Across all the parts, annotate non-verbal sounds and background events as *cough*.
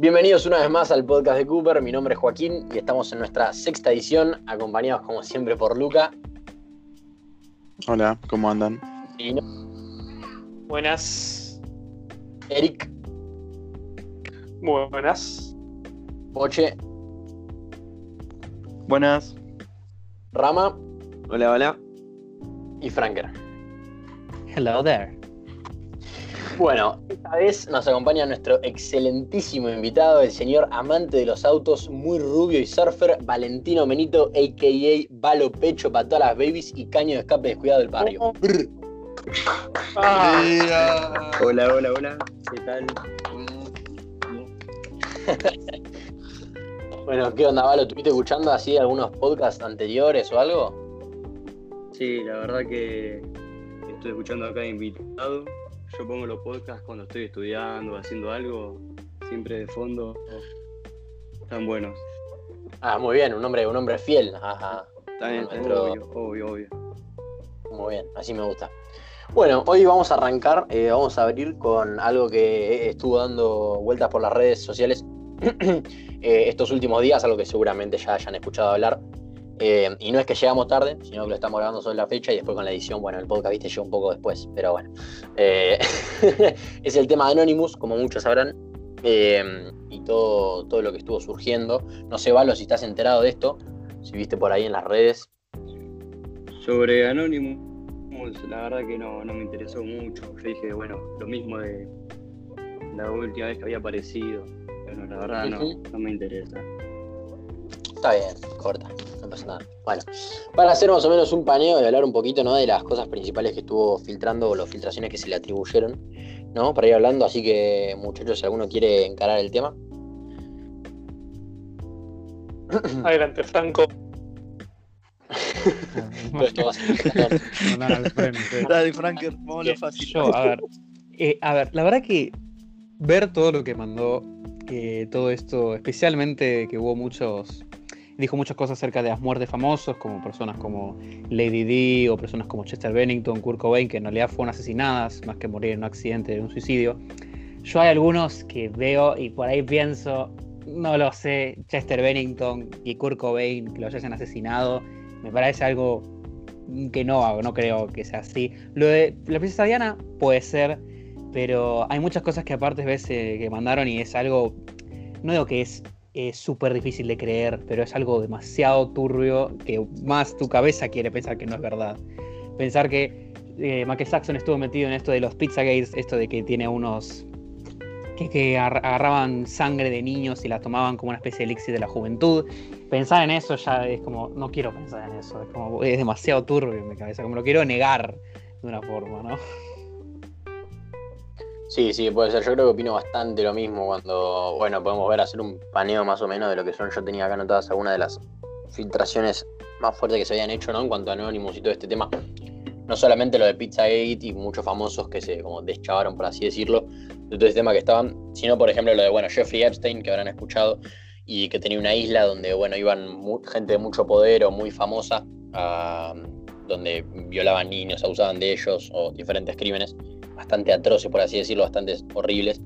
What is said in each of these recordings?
Bienvenidos una vez más al podcast de Cooper. Mi nombre es Joaquín y estamos en nuestra sexta edición, acompañados como siempre por Luca. Hola, ¿cómo andan? Buenas. Eric, buenas. Poche, Buenas. Rama Hola, hola. y Franker. Hello there. Bueno, esta vez nos acompaña nuestro excelentísimo invitado, el señor amante de los autos, muy rubio y surfer, Valentino Menito, a.k.a. Balo Pecho para todas las babies y caño de escape descuidado del barrio. Brr. Ah, Hola, hola, hola. ¿Qué tal? *laughs* Bueno, ¿qué onda, Balo? ¿Estuviste escuchando así algunos podcasts anteriores o algo? Sí, la verdad que estoy escuchando acá invitado. Yo pongo los podcasts cuando estoy estudiando haciendo algo, siempre de fondo. Están buenos. Ah, muy bien, un hombre, un hombre fiel. Ajá. Está bien, Nuestro- obvio, obvio, obvio. Muy bien, así me gusta. Bueno, hoy vamos a arrancar, eh, vamos a abrir con algo que estuvo dando vueltas por las redes sociales *clears throat* eh, estos últimos días, algo que seguramente ya hayan escuchado hablar. Eh, y no es que llegamos tarde, sino que lo estamos grabando sobre la fecha y después con la edición, bueno, el podcast, viste, llega un poco después, pero bueno. Eh, *laughs* es el tema de Anonymous, como muchos sabrán, eh, y todo, todo lo que estuvo surgiendo. No sé, Valo, si estás enterado de esto, si viste por ahí en las redes. Sobre Anonymous, la verdad que no, no me interesó mucho. Yo dije, bueno, lo mismo de la última vez que había aparecido. Pero la verdad no, no me interesa. Está bien, corta, no pasa nada. Bueno, para hacer más o menos un paneo y hablar un poquito ¿no? de las cosas principales que estuvo filtrando o las filtraciones que se le atribuyeron, ¿no? Para ir hablando, así que muchachos, si alguno quiere encarar el tema. *clears throat* adelante, Franco. *laughs* Todo esto va a ser- Mandar al frente. Dale, vámonos fácil. Yo, a ver. eh, a ver, la verdad que ver todo lo que mandó, que todo esto, especialmente que hubo muchos. Dijo muchas cosas acerca de las muertes famosos, como personas como Lady Di o personas como Chester Bennington, Kurt Cobain, que en realidad fueron asesinadas más que morir en un accidente, en un suicidio. Yo hay algunos que veo y por ahí pienso, no lo sé, Chester Bennington y Kurt Cobain, que los hayan asesinado, me parece algo que no, no creo que sea así. Lo de la princesa Diana puede ser, pero hay muchas cosas que aparte ves eh, que mandaron y es algo, no digo que es eh, súper difícil de creer, pero es algo demasiado turbio que más tu cabeza quiere pensar que no es verdad. Pensar que eh, Michael Jackson estuvo metido en esto de los Pizzagates, esto de que tiene unos que, que agar- agarraban sangre de niños y la tomaban como una especie de elixir de la juventud. Pensar en eso ya es como, no quiero pensar en eso, es como, es demasiado turbio en mi cabeza, como lo quiero negar de una forma, ¿no? Sí, sí, puede ser. Yo creo que opino bastante lo mismo cuando, bueno, podemos ver hacer un paneo más o menos de lo que son. Yo tenía acá anotadas algunas de las filtraciones más fuertes que se habían hecho, ¿no? En cuanto a Anonymous y todo este tema. No solamente lo de Pizzagate y muchos famosos que se como deschavaron, por así decirlo, de todo este tema que estaban, sino por ejemplo lo de, bueno, Jeffrey Epstein, que habrán escuchado, y que tenía una isla donde, bueno, iban gente de mucho poder o muy famosa, donde violaban niños, abusaban de ellos o diferentes crímenes bastante atroces, por así decirlo, bastante horribles.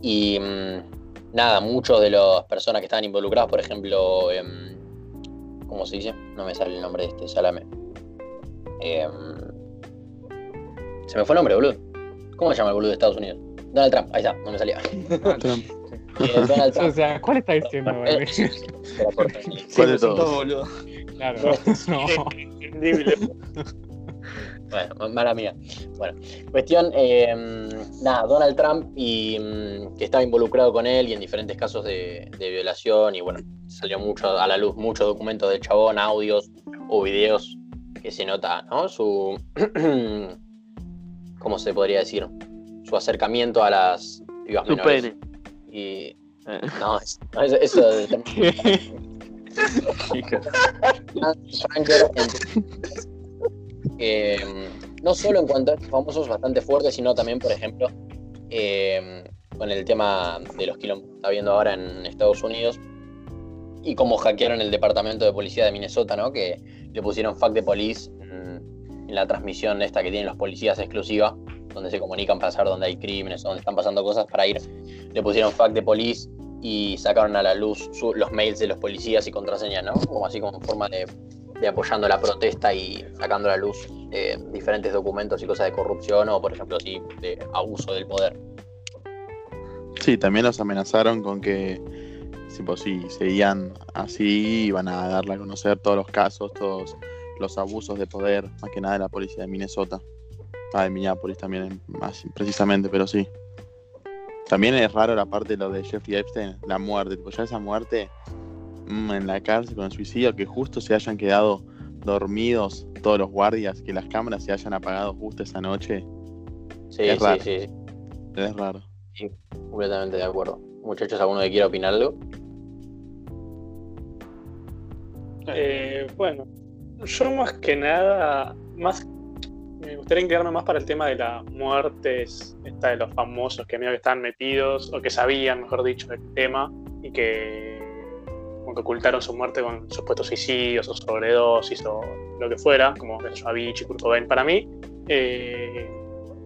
Y mm, nada, muchos de las personas que estaban involucradas, por ejemplo, em, ¿cómo se dice? No me sale el nombre de este, salame. Em, se me fue el nombre, boludo. ¿Cómo se llama el boludo de Estados Unidos? Donald Trump, ahí está, no me salía. Trump. Eh, Donald O Trump. sea, ¿cuál está diciendo? Eh, corto. ¿Cuál de Todo, todos? boludo. Claro, no. Entendible. Bueno, mala mía. Bueno, cuestión, eh, nada, Donald Trump y mm, que estaba involucrado con él y en diferentes casos de, de violación y bueno, salió mucho a la luz muchos documentos de chabón, audios o videos que se nota, ¿no? Su, *clears throat* ¿cómo se podría decir? Su acercamiento a las Su menores. pene. Y Eh. no, es- no, eso, eso *laughs* Franker, eh, no solo en cuanto a famosos bastante fuertes, sino también, por ejemplo, eh, con el tema de los quilombos que está viendo ahora en Estados Unidos y cómo hackearon el departamento de policía de Minnesota, ¿no? Que le pusieron fact de police en, la transmisión esta que tienen los policías exclusiva, donde se comunican para saber dónde hay crímenes, dónde están pasando cosas para ir. Le pusieron fact de police y sacaron a la luz los mails de los policías y contraseñas, ¿no? Como así como forma de, de apoyando la protesta y sacando a la luz eh, diferentes documentos y cosas de corrupción o, por ejemplo, así, de abuso del poder. Sí, también los amenazaron con que si seguían así iban a darle a conocer todos los casos, todos los abusos de poder, más que nada de la policía de Minnesota. Ah, de Minneapolis también, más precisamente, pero sí. También es raro la parte de lo de Jeffrey Epstein, la muerte, tipo, ya esa muerte en la cárcel con el suicidio, que justo se hayan quedado dormidos todos los guardias, que las cámaras se hayan apagado justo esa noche, Sí, Es sí, raro. sí, sí, es raro. completamente de acuerdo. Muchachos, ¿alguno que quiera opinar algo? Eh, bueno, yo más que nada, más me gustaría inclinarme más para el tema de las muertes, esta de los famosos que medio que estaban metidos, o que sabían, mejor dicho, del tema, y que que ocultaron su muerte con supuestos suicidios o sobredosis o lo que fuera, como Avicii, Kurt Cobain. Para mí, eh,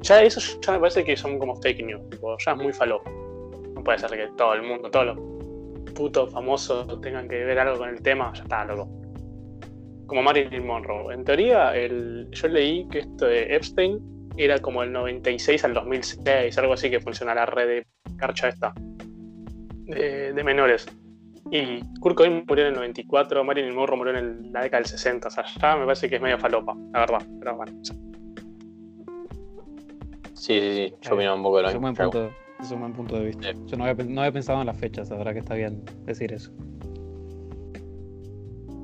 ya eso ya me parece que son como fake news, tipo, ya es muy falopa. No puede ser que todo el mundo, todos los putos famosos tengan que ver algo con el tema, ya está, loco. Como Marilyn Monroe. En teoría, el, yo leí que esto de Epstein era como el 96 al 2006, algo así que funciona la red de carcha esta, de menores. Y Kurt Cobain murió en el 94, Marilyn Monroe murió en la década del 60, o sea, ya me parece que es medio falopa, la verdad. Pero bueno, Sí, sí, sí. Yo Eh, opino un poco de lo Es un buen mismo. punto, es un buen punto de vista. Sí. Yo no había, no había pensado en las fechas, la verdad que está bien decir eso.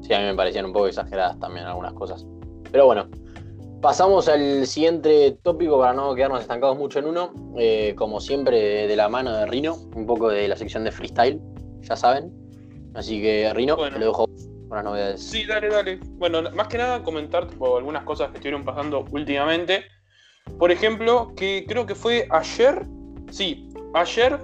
Sí, a mí me parecían un poco exageradas también algunas cosas. Pero bueno, pasamos al siguiente tópico para no quedarnos estancados mucho en uno. Eh, como siempre, de la mano de Rino, un poco de la sección de freestyle, ya saben. Así que, Rino, Bueno. te lo dejo con novedades. Sí, dale, dale. Bueno, más que nada comentar tipo, algunas cosas que estuvieron pasando últimamente. Por ejemplo, que creo que fue ayer. Sí, ayer.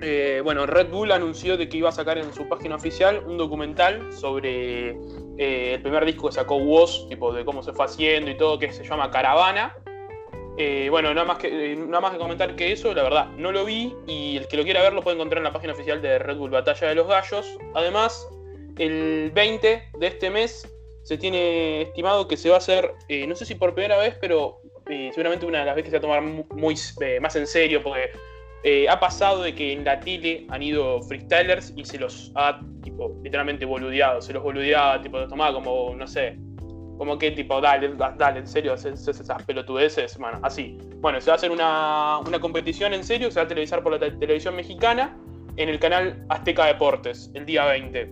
eh, bueno, Red Bull anunció de que iba a sacar en su página oficial un documental sobre eh, el primer disco que sacó Woz, tipo de cómo se fue haciendo y todo, que se llama Caravana. Eh, bueno, nada más, que, eh, nada más que comentar que eso, la verdad, no lo vi y el que lo quiera ver lo puede encontrar en la página oficial de Red Bull Batalla de los Gallos. Además, el 20 de este mes se tiene estimado que se va a hacer, eh, no sé si por primera vez, pero seguramente una de las veces que se va a tomar mu- muy, más en serio, porque ha pasado de que en la tele han ido freestylers y se los ha, tipo, literalmente boludeado, se los boludeaba, tipo, los tomaba como, no sé, como que tipo, dale, da- dale, en serio, haces, esas pelotudeces, bueno, así. Bueno, se va a hacer una, una competición en serio, se va a televisar por la te- televisión mexicana en el canal Azteca Deportes, el día 20.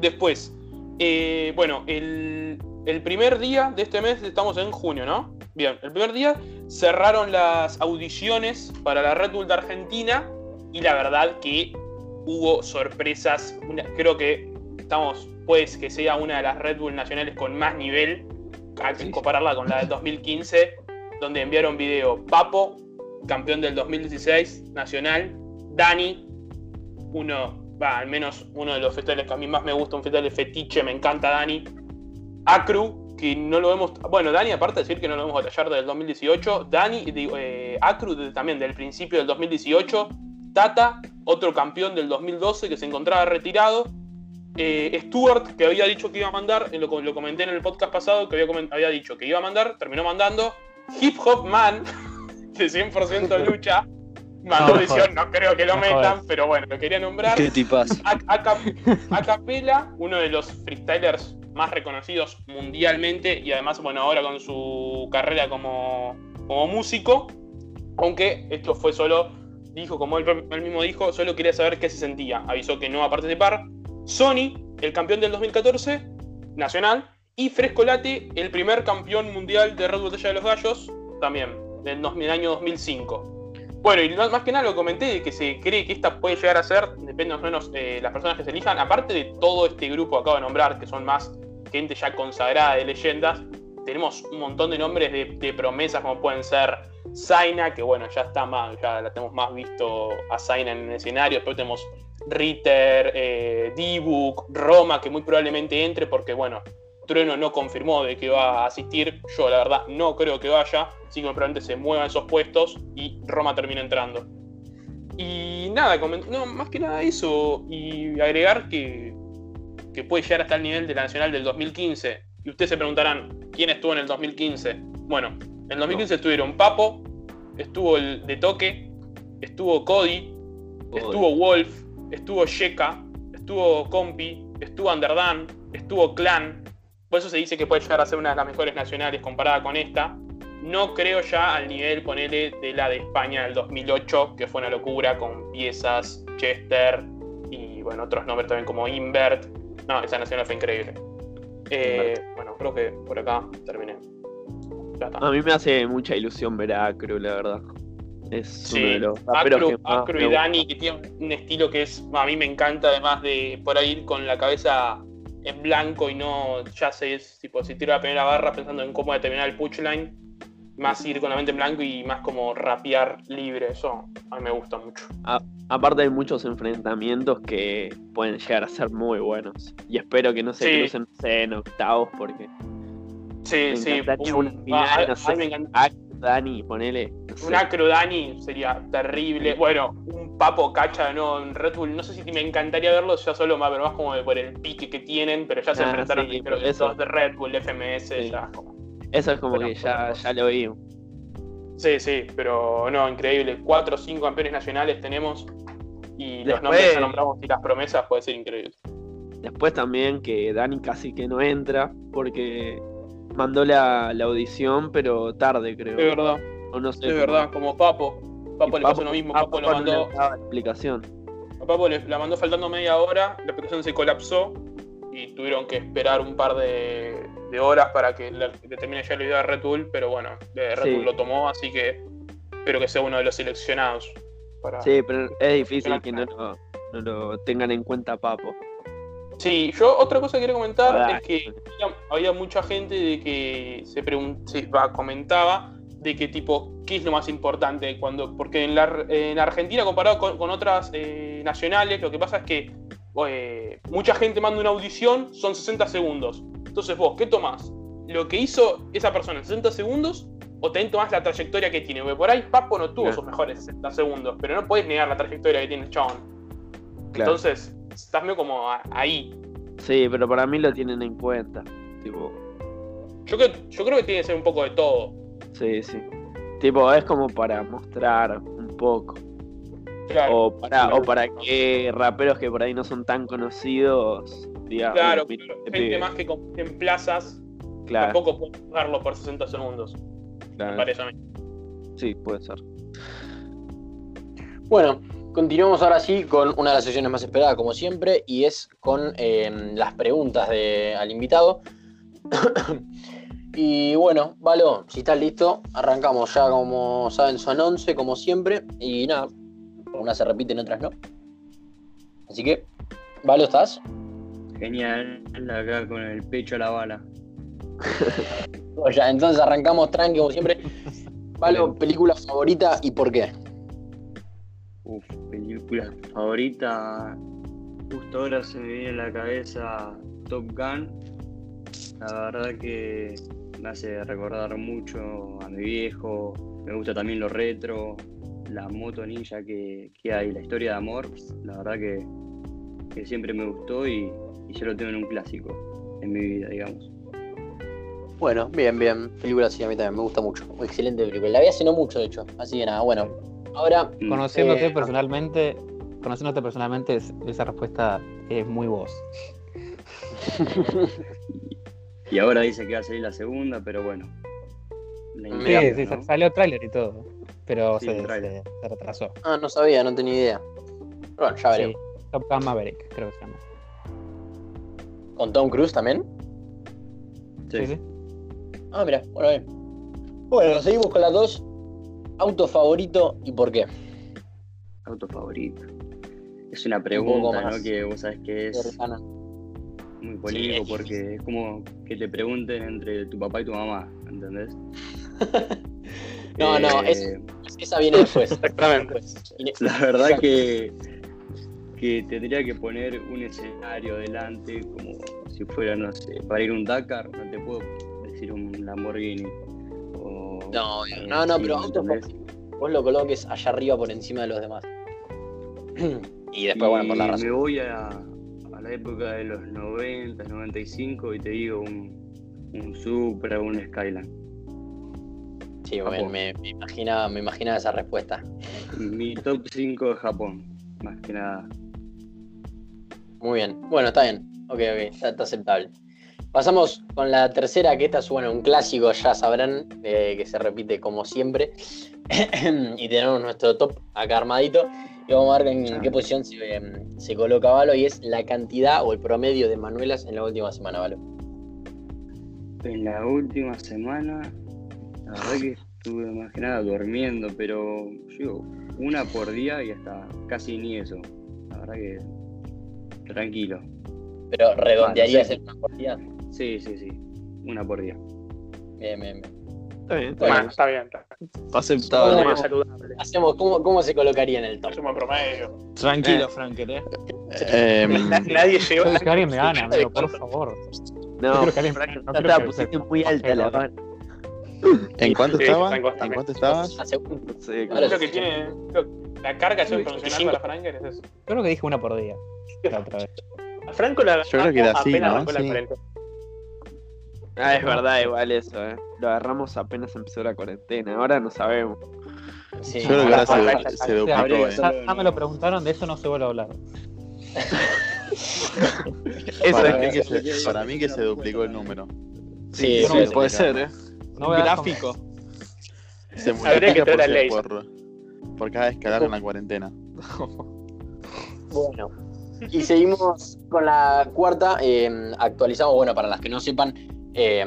Después, eh, bueno, el, el primer día de este mes, estamos en junio, ¿no? Bien, el primer día cerraron las audiciones para la Red Bull de Argentina y la verdad que hubo sorpresas. Creo que estamos, pues que sea una de las Red Bull nacionales con más nivel, hay que Sí. compararla con la del 2015, donde enviaron video Papo, campeón del 2016 nacional, Dani, uno, va, al menos uno de los freestyles que a mí más me gusta, un freestyle fetiche, me encanta Dani. Acru, que no lo vemos, bueno, Dani aparte de decir que no lo vemos batallar desde el 2018, Dani, digo, eh, Acru también del principio del 2018, Tata, otro campeón del 2012 que se encontraba retirado, eh, Stuart, que había dicho que iba a mandar, lo, lo comenté en el podcast pasado, que había, dicho que iba a mandar, terminó mandando, Hip Hop Man, *laughs* de 100% *laughs* lucha, mandó No, edición, no creo que lo No metan, pero bueno, lo quería nombrar. Qué tipazo. A, a cap- a Capela, uno de los freestylers más reconocidos mundialmente y además, bueno, ahora con su carrera como, como músico, aunque esto fue solo, dijo, como él, él mismo dijo, solo quería saber qué se sentía. Avisó que no va a participar. Sony, el campeón del 2014, nacional, y Frescolate, el primer campeón mundial de Red Botella de los Gallos, también, del, año 2005. Bueno, y más que nada lo comenté de que se cree que esta puede llegar a ser, depende más o menos de las personas que se elijan, aparte de todo este grupo que acabo de nombrar, que son más gente ya consagrada de leyendas, tenemos un montón de nombres de, promesas como pueden ser Zaina, que bueno, ya está más, ya la tenemos más visto a Zaina en el escenario, después tenemos Ritter, eh, D-Book, Roma, que muy probablemente entre porque bueno, Trueno no confirmó de que va a asistir, yo la verdad no creo que vaya, así que probablemente se muevan esos puestos y Roma termina entrando. Y nada, no, más que nada eso. Y agregar que, que puede llegar hasta el nivel de la Nacional del 2015. Y ustedes se preguntarán, ¿quién estuvo en el 2015? Bueno, en el 2015 estuvieron Papo, estuvo el de Toque, estuvo Cody, estuvo Wolf, estuvo Sheka, estuvo Compi, estuvo Underdan, estuvo Clan. Por eso se dice que puede llegar a ser una de las mejores nacionales comparada con esta. No creo ya al nivel, ponele, de la de España del 2008, que fue una locura con piezas, Chester y bueno, otros nombres también como Invert. No, esa nacional fue increíble. Eh, creo que por acá terminé. Ya está. A mí me hace mucha ilusión ver a Acro, la verdad. Es uno de Sí, los Acro, que más y. Dani, que tiene un estilo que es, a mí me encanta, además de por ahí ir con la cabeza en blanco y no ya sé, es tipo, si tiro la primera barra pensando en cómo determinar el punchline, más ir con la mente en blanco y más como rapear libre, eso a mí me gusta mucho. Aparte hay muchos enfrentamientos que pueden llegar a ser muy buenos. Y espero que no se Sí. crucen en octavos porque Sí, Me sí, un, final, a- a- no a sé. mí me encanta. Dani, ponele. no sé. Un acro Dani sería terrible. Bueno, un papo cacha no en Red Bull. No sé si me encantaría verlos ya solo más, pero más como por el pique que tienen, pero ya se Ah, enfrentaron sí, creo que eso. de Red Bull, FMS, ya como. Eso es como Pero- que ya, ya lo vi. Sí, sí, pero no, increíble. Cuatro o cinco campeones nacionales tenemos. Y los nombres que nombramos y las promesas puede ser increíble. Después también que Dani casi que no entra porque mandó la, la audición, pero tarde creo. Es verdad, O no sé es verdad. Como Papo. Papo y le pasó lo mismo. Papo lo Papo no mandó. la explicación. A Papo le, la mandó faltando media hora, la aplicación se colapsó y tuvieron que esperar un par de, de horas para que la- determine ya la idea de Red Bull, pero bueno, Red Sí. Bull lo tomó, así que espero que sea uno de los seleccionados. Para... Sí, pero es difícil que no lo, no lo tengan en cuenta Papo. Sí, yo otra cosa que quería comentar es que había, había mucha gente de que se, se va, comentaba de que tipo, ¿qué es lo más importante? cuando Porque en la, en Argentina, comparado con, con otras eh, nacionales, lo que pasa es que eh, mucha gente manda una audición, son 60 segundos. Entonces vos, ¿qué tomás? ¿Lo que hizo esa persona en 60 segundos? ¿O también tomás la trayectoria que tiene? Porque por ahí Papo no tuvo Claro. sus mejores 60 segundos, pero no podés negar la trayectoria que tiene el chabón. Claro. Entonces, estás medio como ahí. Sí, pero para mí lo tienen en cuenta. Tipo, Yo creo, yo creo que tiene que ser un poco de todo. sí, sí. Tipo, es como para mostrar un poco. Claro, O para, o para que raperos que por ahí no son tan conocidos claro, "Uy, mira, claro. gente pibe". más que en plazas Claro, tampoco puede jugarlo por 60 segundos, me claro. parece a mí. Sí, puede ser. Bueno, continuamos ahora sí con una de las sesiones más esperadas, como siempre, y es con eh, las preguntas de, al invitado. *coughs* y bueno, Valo, si estás listo, arrancamos ya, como saben, son 11, como siempre, y nada, unas se repiten, otras no. Así que, Valo, ¿estás? Genial, acá con el pecho a la bala. *laughs* O ya, entonces arrancamos tranqui, como siempre. Valo, película favorita y por qué. Uf, película favorita. Justo ahora se me viene a la cabeza Top Gun. La verdad que me hace recordar mucho a mi viejo. Me gusta también lo retro, la moto ninja que, que hay, la historia de amor. La verdad que, que siempre me gustó y, y yo lo tengo en un clásico en mi vida, digamos. Bueno, bien, bien. Película sí, a mí también me gusta mucho. Excelente película. La vi hace no mucho, de hecho. Así que nada, bueno. Ahora, Mm. Conociéndote Eh, personalmente, conociéndote personalmente, es- esa respuesta es muy vos. *laughs* Y ahora dice que va a salir la segunda, pero bueno. La Sí, sí, ¿no? salió tráiler y todo. Pero Sí, se, se- se retrasó. ah, no sabía, no tenía idea. Bueno, ya veremos. Sí, Top Gun Maverick, creo que se llama. ¿Con Tom Cruise también? Sí. Sí, sí. Ah, mira, bueno, bien. Bueno, seguimos con las dos. Auto favorito y por qué. Auto favorito. Es una pregunta, más. ¿no? Que vos sabés que es Cercana. muy polémico porque es como que te pregunten entre tu papá y tu mamá, ¿entendés? *laughs* No, no, Eh, es- Esa viene después. Exactamente. Después. La verdad que, que tendría que poner un escenario delante como si fuera, no sé, para ir a un Dakar, no te puedo decir un Lamborghini. o- No, eh, no, no, pero auto ¿entendés? favorito. Vos lo coloques allá arriba por encima de los demás. *clears throat* y después, bueno, por la razón. Me voy a, a la época de los 90, 95 y te digo un, un Supra, un Skyline. Sí, me, me, me imaginaba, me imaginaba esa respuesta. Mi top 5 de Japón, más que nada. Muy bien. Bueno, está bien. Ok, ok, está, está aceptable. Pasamos con la tercera, que esta es bueno, un clásico, ya sabrán, eh, que se repite como siempre. *clears throat* y tenemos nuestro top acá armadito. Y vamos a ver en, en qué posición se, em, se coloca Valo. Y es la cantidad o el promedio de Manuelas en la última semana, Valo. En la última semana, la verdad que estuve más que nada durmiendo, pero yo una por día y hasta casi ni eso. La verdad que tranquilo. Pero redondearías Ah, no sé. el una por día. Sí, sí, sí. Una por día. Bien, bien, bien. Está bien, está Bueno. Bueno, está bien. Está Está aceptable. Bueno. bien. saludable. Hacemos, ¿cómo, ¿Cómo se colocaría en el top? Buen promedio. Tranquilo, Frankel, eh. Em, Na- *laughs* Nadie llegó. Yo creo que alguien me gana, amigo, por favor. No, creo que alguien- no creo que pusiste muy alta la. *laughs* ¿En cuánto Sí, estaba? ¿En cuánto estabas? La segunda. No sé, Vale. Creo que tiene. creo- la carga es Sí, profesional para Frankel es eso. Creo que dije una por día. La *laughs* otra vez. A Franco la Yo creo que era así, apenas ¿no? arrancó la Sí. cuarentena. Ah, es verdad, igual eso, eh. Lo agarramos apenas empezó la cuarentena, ahora no sabemos. Sí, Yo creo que ahora Ah, se, se duplicó, que eh. Ya, ya me lo preguntaron, de eso no se vuelve a hablar. *laughs* Eso Para es mí, que se, para mí que se duplicó el número. Sí, Yo no sí, me- sí. ¿eh? No voy a Gráfico. *laughs* Se Habría que traer por, a Ley. por, por cada escalar en la cuarentena. *laughs* Bueno, y seguimos con la cuarta. eh, actualizamos, bueno, para las que no sepan, eh,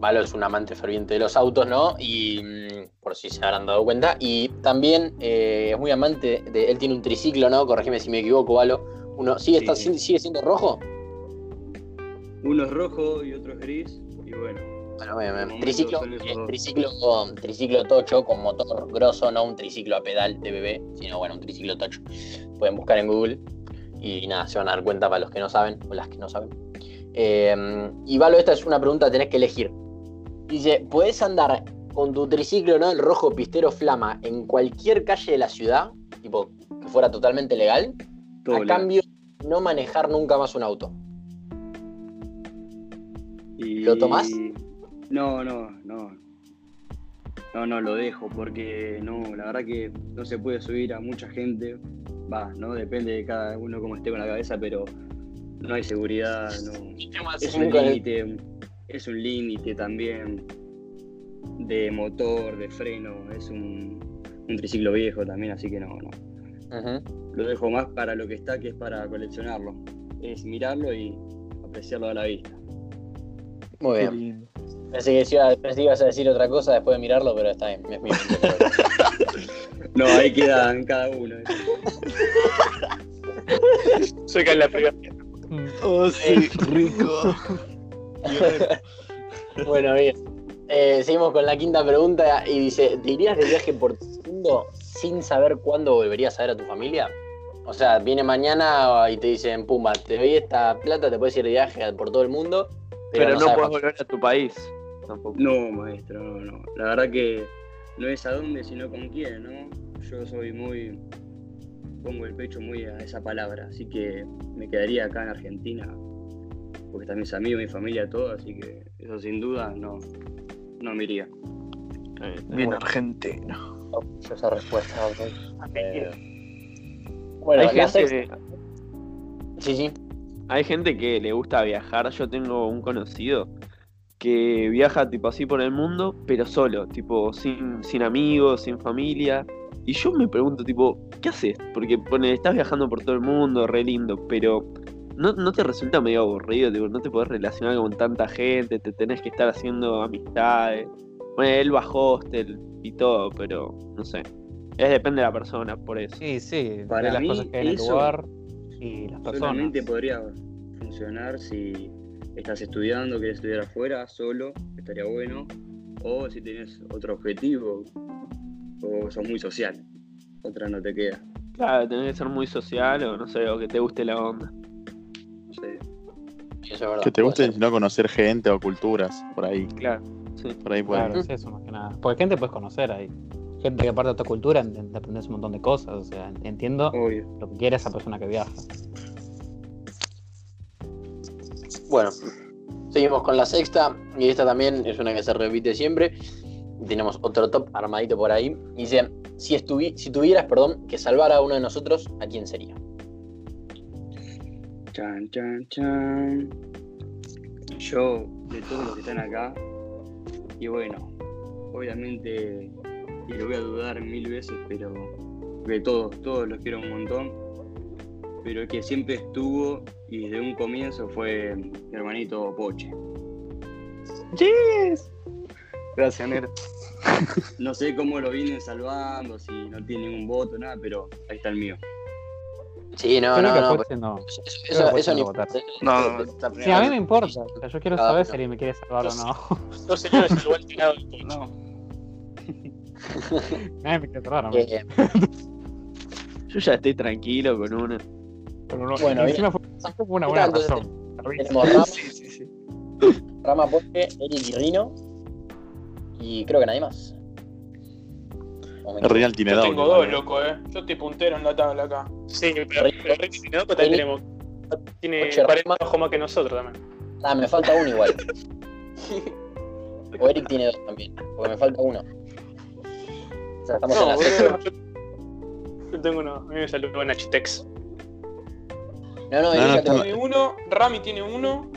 Malo es un amante ferviente de los autos, ¿no? Y mm, por si se habrán dado cuenta. Y también eh, es muy amante de. Él tiene un triciclo, ¿no? Corregime si me equivoco, Valo. Uno, ¿sigue, Sí, está- sigue siendo rojo? Uno es rojo y otro es gris. Y bueno, Bueno, bien, bien. momento Triciclo, eh, triciclo, triciclo tocho con motor grosso, no un triciclo a pedal de bebé, sino bueno, un triciclo tocho. Pueden buscar en Google y nada, se van a dar cuenta para los que no saben o las que no saben. Eh, y Valo, esta es una pregunta que tenés que elegir. Dice, ¿puedes andar con tu triciclo, ¿no? El rojo pistero flama en cualquier calle de la ciudad? Tipo, que fuera totalmente legal. todo a legal. cambio, no manejar nunca más un auto. Y- ¿Lo tomás? No, no, no. No, no, lo dejo porque no, la verdad que no se puede subir a mucha gente. Va, ¿no? Depende de cada uno cómo esté con la cabeza, pero no hay seguridad, no. Es un límite, es un límite también de motor, de freno, es un, un triciclo viejo también, así que no, no. Lo dejo más para lo que está, que es para coleccionarlo. Es mirarlo y apreciarlo a la vista. Muy bien. Pensé que, iba- pensé que ibas a decir otra cosa después de mirarlo, pero está bien. Es mi *laughs* No, ahí quedan cada uno. ¿eh? Soy la primera. Oh, sí, rico. *laughs* bueno, bien. Eh, seguimos con la quinta pregunta y dice, ¿te irías de viaje por todo el mundo sin saber cuándo volverías a ver a tu familia? O sea, viene mañana y te dicen, pumba, te doy esta plata, te puedes ir de viaje por todo el mundo, pero, Pero, no, puedes volver a tu país. Tampoco. No, maestro, no, no. La verdad que no es a dónde, sino con quién, ¿no? Yo soy muy. pongo el pecho muy a esa palabra, así que me quedaría acá en Argentina, porque están mis amigos, mi familia, todo, así que eso sin duda no, no me iría. Bien argentino. Yo esa respuesta. ok. Eh, bueno, hay, la gente, sexta- Sí, sí. hay gente que le gusta viajar. Yo tengo un conocido que viaja tipo así por el mundo, pero solo, tipo sin, sin amigos, sin familia. Y yo me pregunto, tipo, ¿qué haces? Porque pone, estás viajando por todo el mundo, re lindo, pero ¿no, no te resulta medio aburrido? Tipo, no te podés relacionar con tanta gente, te tenés que estar haciendo amistades. Bueno, él va a hostel y todo, pero no sé. Es depende de la persona, por eso. Sí, sí. Para de las mí, cosas que hay en el lugar y las personas. Solamente podría funcionar si estás estudiando, quieres estudiar afuera, solo, estaría bueno, o si tienes otro objetivo, o sos muy social, otra no te queda. Claro, tenés que ser muy social o no sé, o que te guste la onda. No sé. Eso es verdad. Que te guste sino conocer gente o culturas, por ahí. Claro, sí. Por ahí puede. Claro, es eso más que nada. Porque gente puedes conocer ahí. gente que parte de otra cultura, aprendes un montón de cosas. O sea, entiendo Obvio. lo que quiere esa persona que viaja. Bueno, seguimos con la sexta. Y esta también es una que se repite siempre. Tenemos otro top armadito por ahí. Dice: Si, estuvi- si tuvieras, perdón, que salvar a uno de nosotros, ¿a quién sería? Chan, chan, chan. Yo, de todos los que están acá, y bueno, obviamente, y lo voy a dudar mil veces, pero de todos, todos los quiero un montón. Pero el que siempre estuvo y desde un comienzo fue mi hermanito Poche. Yes. Gracias, Nero. No sé cómo lo vienen salvando, si no tiene ningún voto, nada, pero ahí está el mío. Sí, no, no, no. Poche no. Eso, eso, no ni votar. No, no, no. Sí, a mí me importa. O sea, yo quiero saber si alguien me quiere salvar o no. *laughs* Dos señores igual tirado del. No. Nadie me quiere salvar Yo ya estoy tranquilo con una. Pero no- bueno, encima fue, fue una buena razón. tenemos Rama, Sí, sí, sí. Rama Poche, Eric y Rino. Y creo que nadie más. El Real tiene Yo tengo dos, loco, eh. Yo estoy puntero en la tabla acá. Sí, pero, pero Ricky tiene dos, pero también tenemos. Tiene Ocho, 40 Rama. ojos más que nosotros también. Ah, me falta uno igual. *laughs* O Eric tiene dos también, porque me falta uno. O sea, estamos en la. Yo, yo tengo uno. A mí me salió Nachitex. No, no, No, no, Tiene uno, Rami tiene uno.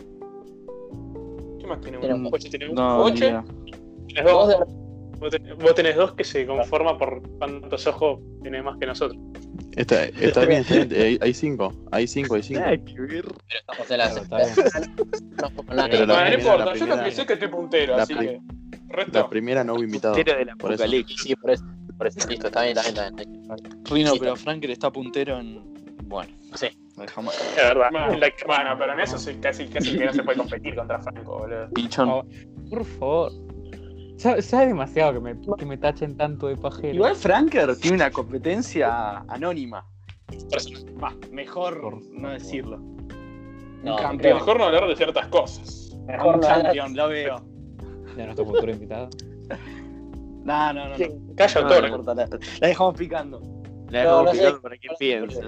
¿Qué más tiene uno? tiene uno. Oche. Tenés Dos de- Vos tenés, dos que se conforman por cuántos ojos tiene más que nosotros. Está, está bien, está bien. Hay, hay cinco. Hay cinco, hay cinco. Nada que ver. Pero estamos en la Claro, sexta. está bien. No, no. Pero la Bueno, no primera- importa, la yo lo que sé es que estoy puntero, la así que. Resto. La primera no hubo invitado. Puntero del Por eso. Sí, por eso. Por eso, listo, está bien, está bien, está bien. Rino, Sí, pero Frankel está puntero en. Bueno. Sí. lo dejamos. Es verdad. Bueno, En la- bueno, pero en eso sí, casi, casi que no se puede competir contra Franco, boludo. Pinchón. Oh, Por favor. Ya, ya es demasiado que me, que me tachen tanto de pajero. Igual Franker tiene una competencia anónima. mejor Por no decirlo. No, un campeón. Mejor no hablar de ciertas cosas. Mejor un no. campeón, lo veo. De nuestro futuro invitado. *laughs* No, no, no. no. Calla, No. No la, la dejamos picando. La dejamos picando para que piense.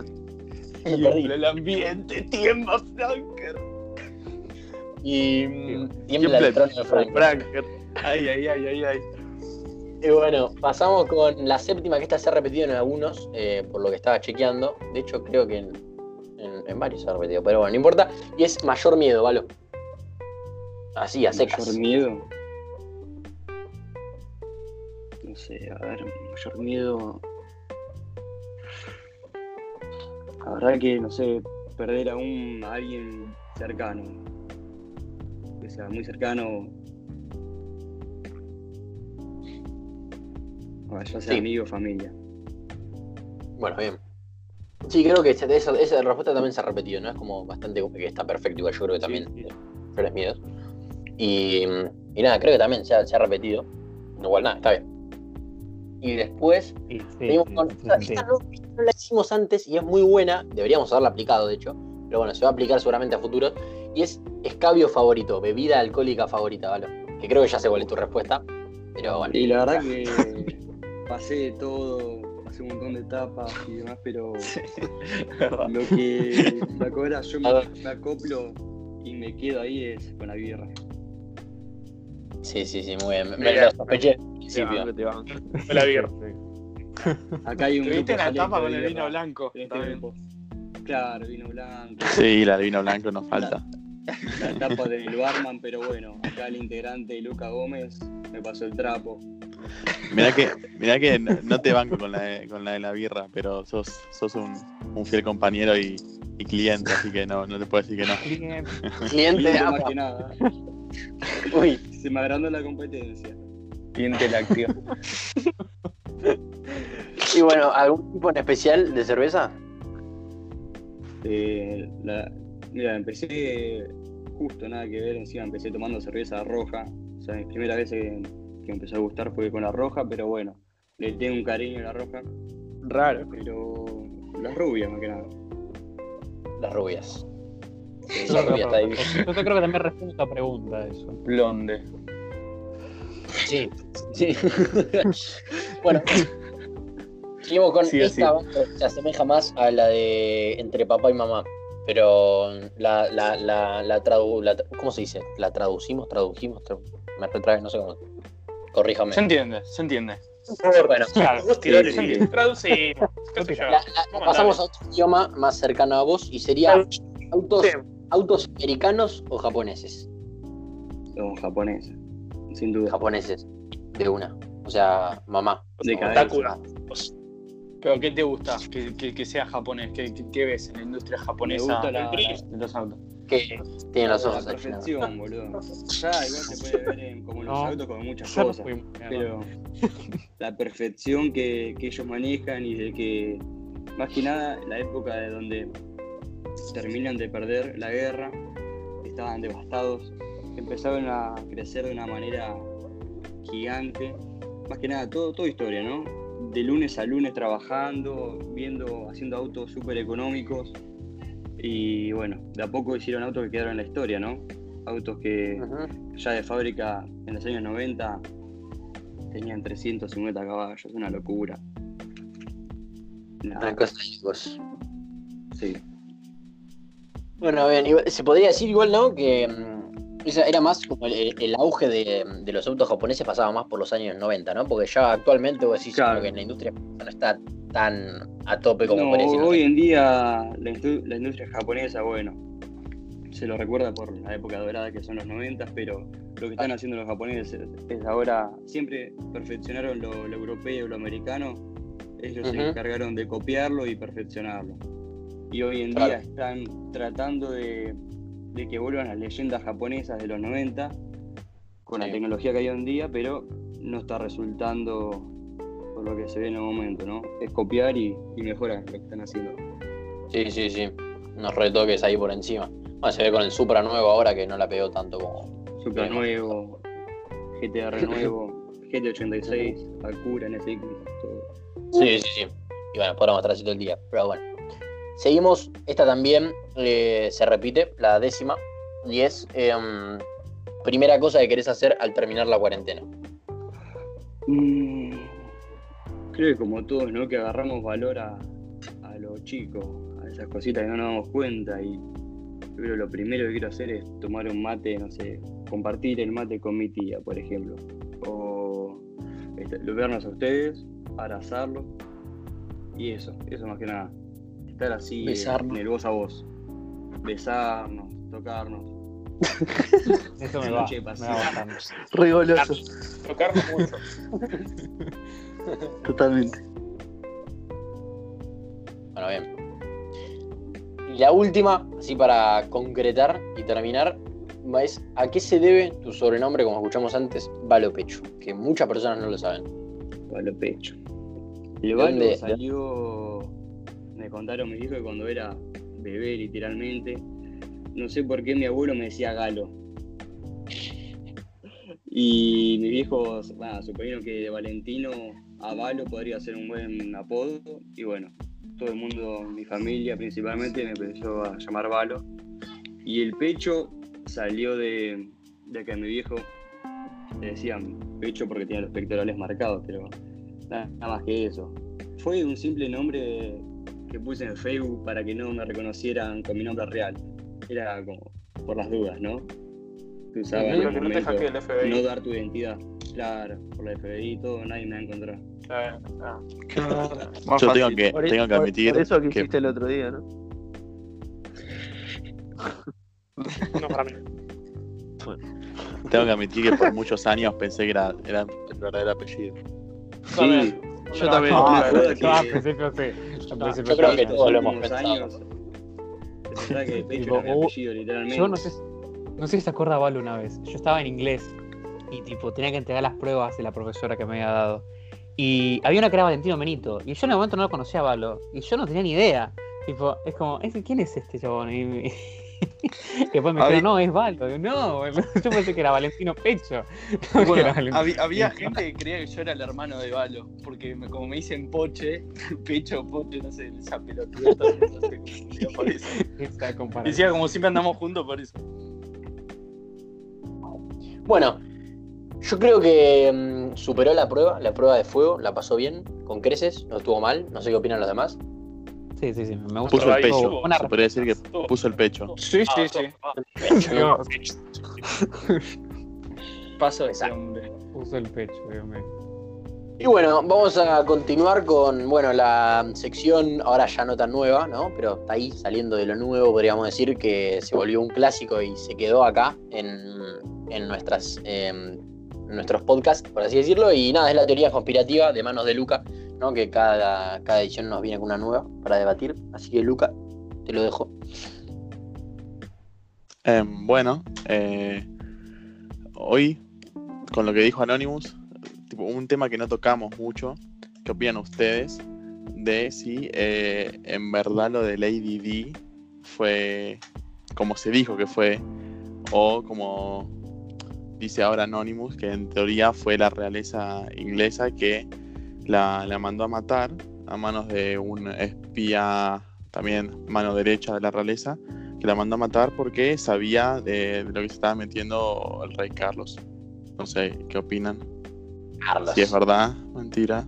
*laughs* Perdí. el ambiente, tiembla Franker. Y mm, tiembla el trono de Frank. Franker. Ay, ay, ay, ay, ay. Y bueno, pasamos con la séptima, que esta se ha repetido en algunos, eh, por lo que estaba chequeando. De hecho, creo que en, en- en varios se ha repetido, pero bueno, no importa. Y es mayor miedo, ¿vale? Así, a secas. Mayor miedo. No sé, a ver, mayor miedo. La verdad que, no sé, perder a un a alguien cercano. Que sea muy cercano. O ya sea Sí. amigo o familia. Bueno, bien. Sí, creo que esa, esa, respuesta también se ha repetido, ¿no? Es como bastante que está perfecto, igual yo creo que también. sí. miedos. Y, y nada, creo que también se ha, se ha repetido. Igual nada, está bien. Y después Sí, con- sí, esta, sí. esta no, esta no la hicimos antes y es muy buena, deberíamos haberla aplicado de hecho, pero bueno, se va a aplicar seguramente a futuro. Y es escabio favorito, bebida alcohólica favorita, ¿vale? Que creo que ya sé cuál es tu respuesta, pero bueno. Y la verdad que *laughs* pasé de todo, pasé un montón de etapas y demás, pero *laughs* lo que la cobra yo me, me acoplo y me quedo ahí es con la birra. Sí, sí, sí, muy bien. Me, lo sospeché Te te banco. Fue la birra. *laughs* Acá hay un grupo la de con el vino blanco. este. Claro, vino blanco, Sí, la de vino blanco nos falta. la etapa del barman, pero bueno, acá el integrante Luca Gómez me pasó el trapo. Mirá que, mirá que no te banco con la de, con la, de la birra, pero sos, sos un, un fiel compañero y, y cliente, así que no, no te puedo decir que no. Cliente. Cliente, más que nada. uy, Se me agrandó la competencia. Cliente lácteo. *laughs* y bueno, ¿algún tipo en especial de cerveza? Eh, la- mira, empecé justo nada que ver, encima empecé tomando cerveza roja. O sea, mi primera vez que, que empezó a gustar fue con la roja, pero bueno, le tengo un cariño a la roja. Raro. Pero las rubias más que nada. Las rubias. Sí, las creo, rubias está ahí. yo creo que también responde a pregunta eso. Blonde. Sí, sí. *laughs* Bueno, seguimos con Sí, esta banda que se asemeja más a la de entre papá y mamá. Pero la, la, la, la, tradu- la ¿cómo se dice? ¿La traducimos? ¿Tradujimos? Tra- me retraes, no sé cómo. Corríjame. Se entiende, se entiende. Bueno, Claro, Sí. Traducimos. pasamos a otro idioma más cercano a vos y sería autos, Sí. autos americanos o japoneses. Los japoneses, sin duda. Japoneses, de una. O sea, mamá. De O- cabeza. Otakura. ¿Pero qué te gusta? Que, que- que sea japonés. ¿Qué, qué- qué ves en la industria japonesa gusta la- los autos? que tienen los la ojos achinados. perfección, boludo. Ya, igual se puede ver en, como en los *laughs* No. autos como muchas no cosas. Pero *laughs* la perfección que, que ellos manejan y de que, más que nada, la época de donde terminan de perder la guerra, estaban devastados, empezaron a crecer de una manera gigante. Más que nada, todo, todo historia, ¿no? De lunes a lunes trabajando, viendo, haciendo autos súper económicos. Y bueno, de a poco hicieron autos que quedaron en la historia, ¿no? Autos que ya de fábrica en los años 90 tenían 350 caballos, una locura. Locos. sí. Bueno, bien, se podría decir igual, ¿no? Que mm, era más como el, el auge de, de los autos japoneses pasaba más por los años 90, ¿no? Porque ya actualmente vos decís Claro. que en la industria no está tan a tope como No, parece. hoy en día la, indu- la industria japonesa, bueno, se lo recuerda por la época dorada que son los 90, pero lo que están haciendo los japoneses es ahora, siempre perfeccionaron lo, lo europeo, lo americano, ellos se encargaron de copiarlo y perfeccionarlo. Y hoy en Claro. día están tratando de, de que vuelvan las leyendas japonesas de los 90 con la tecnología que hay hoy en día, pero no está resultando por lo que se ve en el momento, ¿no? Es copiar y, y mejorar lo que están haciendo. Sí, sí, sí. Unos retoques ahí por encima. Bueno, se ve con el Supra nuevo ahora que no la pegó tanto como. Supra nuevo, GTR nuevo, GT86, Acura, NSX, todo. Sí, sí, sí. Y bueno, podremos estar así todo el día. Pero bueno. Seguimos. Esta también eh, se repite, la décima. Y es em, primera cosa que querés hacer al terminar la cuarentena. Creo que como todos, ¿no? Que agarramos valor a, a lo chico, a esas cositas que no nos damos cuenta y que lo primero que quiero hacer es tomar un mate, no sé, compartir el mate con mi tía, por ejemplo. O este, vernos a ustedes, abrazarlos y eso, eso más que nada. Estar así eh, Besarnos. en el voz a voz. Besarnos, tocarnos. *laughs* Eso me va, noche me va. Tocarnos mucho. *laughs* Totalmente. Bueno, bien. Y la última, así para concretar y terminar, es a qué se debe tu sobrenombre, como escuchamos antes, Valo Pecho, que muchas personas no lo saben. Balo pecho. Salió, me contaron mis hijos que cuando era bebé literalmente, no sé por qué mi abuelo me decía galo. Y mis viejos, bueno, que de Valentino a Valo podría ser un buen apodo. Y bueno, todo el mundo, mi familia principalmente, me empezó a llamar Valo. Y el pecho salió de, de que a mi viejo le decían pecho porque tenía los pectorales marcados, pero nada más que eso. Fue un simple nombre que puse en Facebook para que no me reconocieran con mi nombre real. Era como por las dudas, ¿no? Que usaba en Pero el que no te momento hackee el FBI. no dar tu identidad. Claro, por la FBI y todo, nadie me va a encontrar. Ah, ah. Yo tengo que, Por- tengo que admitir Por eso que que hiciste el otro día, ¿no? No, para mí. tengo que admitir que por muchos años pensé que era, era el verdadero apellido. Sí, Yo también. Ah, No, no, que- principio yo creo que todos lo hemos pensado. años, se pensaba que *laughs* pecho era mi apellido, literalmente. Yo no sé, no sé si se acuerda Valo una vez. Yo estaba en inglés y tipo tenía que entregar las pruebas de la profesora que me había dado. Y había una que era Valentino Benito. Y yo en el momento no lo conocía a Valo. Y yo no tenía ni idea. Tipo, es como, ¿ese- ¿quién es este chabón? Y, y *laughs* después me dijeron, no, es Valo. No, *laughs* yo pensé que era Valentino Pecho. *laughs* No, que Bueno, era Valentino- había, había gente que creía que yo era el hermano de Valo, porque me- como me dicen Poche, Pecho, Poche, no sé, esa mundo se confundía por eso. Decía como siempre andamos juntos por eso. Bueno, yo creo que mm, superó la prueba, la prueba de fuego, la pasó bien, con creces, no estuvo mal, no sé qué opinan los demás. Sí, sí, sí, me gusta. Puso el pecho. una Se podría decir que puso el pecho. Sí, Ah, sí, sí. *laughs* Paso de ese Exacto. hombre. Puso el pecho, Dios mío. Y bueno, vamos a continuar con, bueno, la sección ahora ya no tan nueva, ¿no? Pero está ahí saliendo de lo nuevo, podríamos decir que se volvió un clásico y se quedó acá en, en nuestras, eh, en nuestros podcasts, por así decirlo. Y nada, es la teoría conspirativa de manos de Luca, ¿no? Que cada, cada edición nos viene con una nueva para debatir. Así que Luca, te lo dejo. Eh, bueno, eh, hoy, con lo que dijo Anonymous, tipo, un tema que no tocamos mucho, ¿qué opinan ustedes de si eh, en verdad lo de Lady D fue como se dijo que fue, o como dice ahora Anonymous, que en teoría fue la realeza inglesa que la, la mandó a matar a manos de un espía, también mano derecha de la realeza, que la mandó a matar porque sabía de, de lo que se estaba metiendo el rey Carlos. No sé, ¿qué opinan? Carlos. Si es verdad, mentira.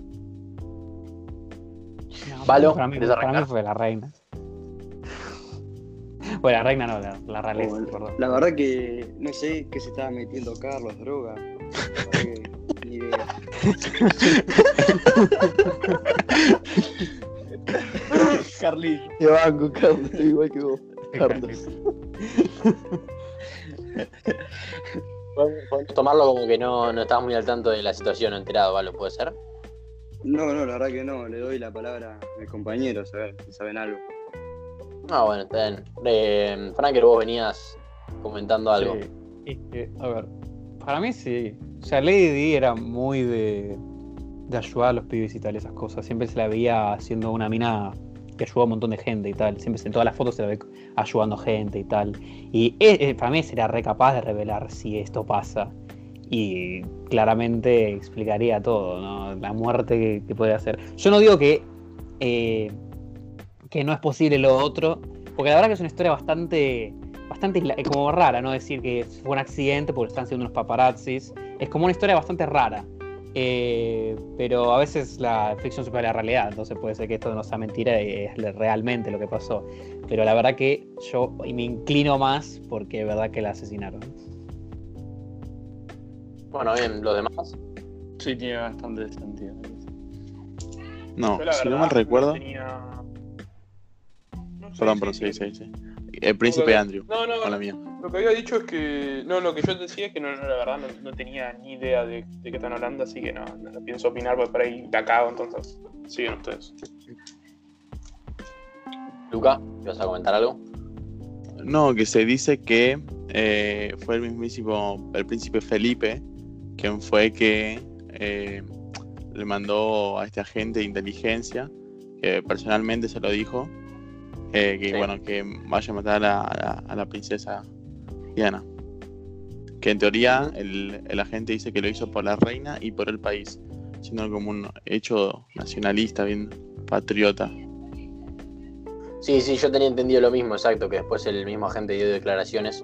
No, Valo, para, mí, ¿querés para mí fue la reina. Bueno, la reina no, la, la realeza, Oh, perdón. La verdad que no sé qué se estaba metiendo Carlos, droga. La verdad que ni idea. Carly. Te banco, Carlos, estoy igual que vos. Carlos. Podemos tomarlo como que no, no estabas muy al tanto de la situación, enterado, ¿vale? ¿Puede ser? No, no, la verdad que no. Le doy la palabra a mis compañeros a ver si saben algo. Ah, bueno, está bien. Eh, Franker, vos venías comentando algo. Sí. Que, a ver, para mí sí. O sea, Lady Di era muy de, de ayudar a los pibes y tal, esas cosas. Siempre se la veía haciendo una mina que ayudó a un montón de gente y tal. Siempre en todas las fotos se la ve ayudando gente y tal. Y para mí sería re capaz de revelar si esto pasa. Y claramente explicaría todo, ¿no? La muerte que, que puede hacer. Yo no digo que, eh, que no es posible lo otro, porque la verdad que es una historia bastante bastante eh, como rara, ¿no? Decir que fue un accidente porque están siendo unos paparazzis. Es como una historia bastante rara. Eh, pero a veces la ficción supera la realidad, entonces puede ser que esto no sea mentira y es realmente lo que pasó. Pero la verdad que yo me inclino más porque es verdad que la asesinaron. Bueno, bien, los demás. Sí, tiene bastante sentido. No, Yo la si no mal recuerdo. tenía- No Perdón, pero sí, sí, sí. El príncipe. Andrew. No, no, Hola mía. Lo que había dicho es que. No, lo que yo decía es que no, no, la verdad no, no tenía ni idea de, de qué están hablando, así que no, no, no pienso opinar porque por ahí la cago, entonces siguen ustedes. Luca, ¿vas a comentar algo? No, que se dice que eh, fue el mismísimo, el príncipe Felipe, quien fue que eh, le mandó a este agente de inteligencia, que personalmente se lo dijo, eh, que Sí. bueno, que vaya a matar a la, a la- a la princesa Diana. Que en teoría el, el agente dice que lo hizo por la reina y por el país, siendo como un hecho nacionalista, bien patriota. Sí, sí, yo tenía entendido lo mismo, exacto, que después el mismo agente dio declaraciones.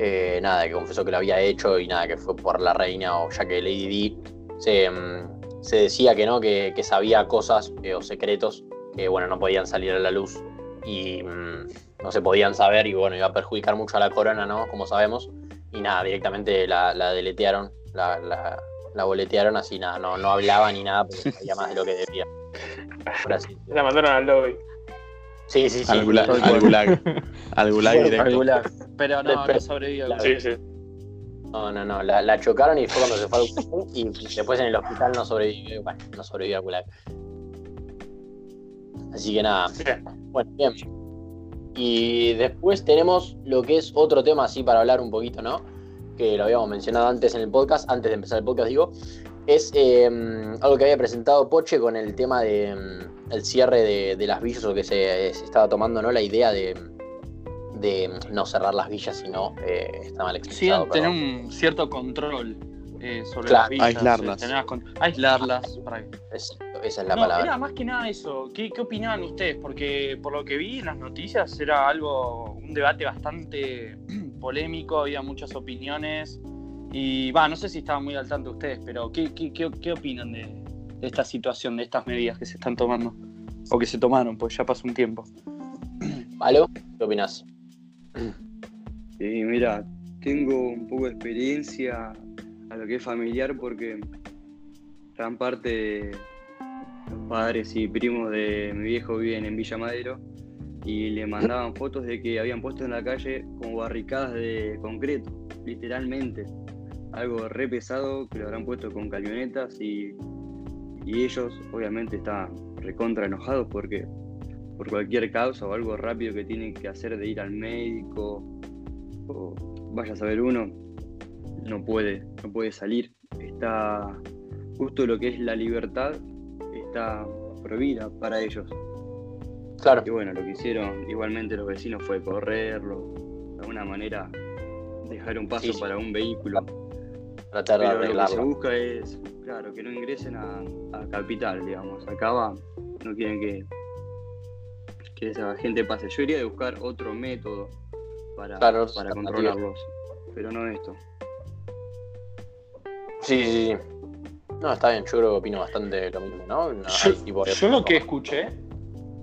eh, nada, que confesó que lo había hecho y nada, que fue por la reina o ya que Lady Di se, mm, se decía que no, que, que sabía cosas eh, o secretos que bueno, no podían salir a la luz y mm, no se podían saber y bueno, iba a perjudicar mucho a la corona, ¿no? Como sabemos. Y nada, directamente la, la deletearon, la, la, la boletearon así, nada, no, no hablaba ni nada porque sabía más de lo que debía. La mandaron al lobby. Sí, sí, sí. Al gulag, al gulag, al gulag directo. Regular. Pero no, no sobrevivió. la- Sí, sí. No, no, no, la, la chocaron y fue cuando se fue al Gulag y después en el hospital no sobrevivió, bueno, no sobrevivió al Gulag. Así que nada, Bien. bueno, bien. Y después tenemos lo que es otro tema así para hablar un poquito, ¿no? Que lo habíamos mencionado antes en el podcast, antes de empezar el podcast digo, es eh, algo que había presentado Poche con el tema de mm, el cierre de, de las villas o que se, se estaba tomando, ¿no? La idea de, de no cerrar las villas, sino eh, está mal Sí, expresado. tener perdón. un cierto control eh, sobre Claro, las villas. aislarlas. eh, con- aislarlas. para Es- esa es la no, palabra. era más que nada eso. ¿Qué, ¿Qué opinaban ustedes? Porque por lo que vi en las noticias era algo, un debate bastante *clears throat* polémico, había muchas opiniones. Y va, no sé si estaban muy al tanto ustedes, pero ¿qué, qué, qué, qué opinan de, de esta situación, de estas medidas que se están tomando? O que se tomaron, pues ya pasó un tiempo. *clears throat* ¿Valo? ¿Qué opinas? Y mira, tengo un poco de experiencia a lo que es familiar porque gran parte de los padres y primos de mi viejo viven en Villa Madero y le mandaban fotos de que habían puesto en la calle como barricadas de concreto, literalmente. Algo re pesado que lo habrán puesto con camionetas y, y ellos obviamente estaban recontra enojados porque por cualquier causa o algo rápido que tienen que hacer de ir al médico o vaya a saber uno, no puede, no puede salir. Está justo lo que es la libertad, está prohibida para ellos. Claro. Y bueno, lo que hicieron igualmente los vecinos fue correrlo, de alguna manera dejar un paso Sí, sí. para un vehículo. Tratar de Pero lo que se arreglarlo. busca es, claro, que no ingresen a, a capital, digamos. Acá va, no quieren que, que esa gente pase. Yo iría de buscar otro método para, Claro, para controlarlos, pero no esto. Sí, sí, sí. No, está bien, yo creo que opino bastante lo mismo, ¿no? No, Yo, hay tipo de- yo lo que escuché,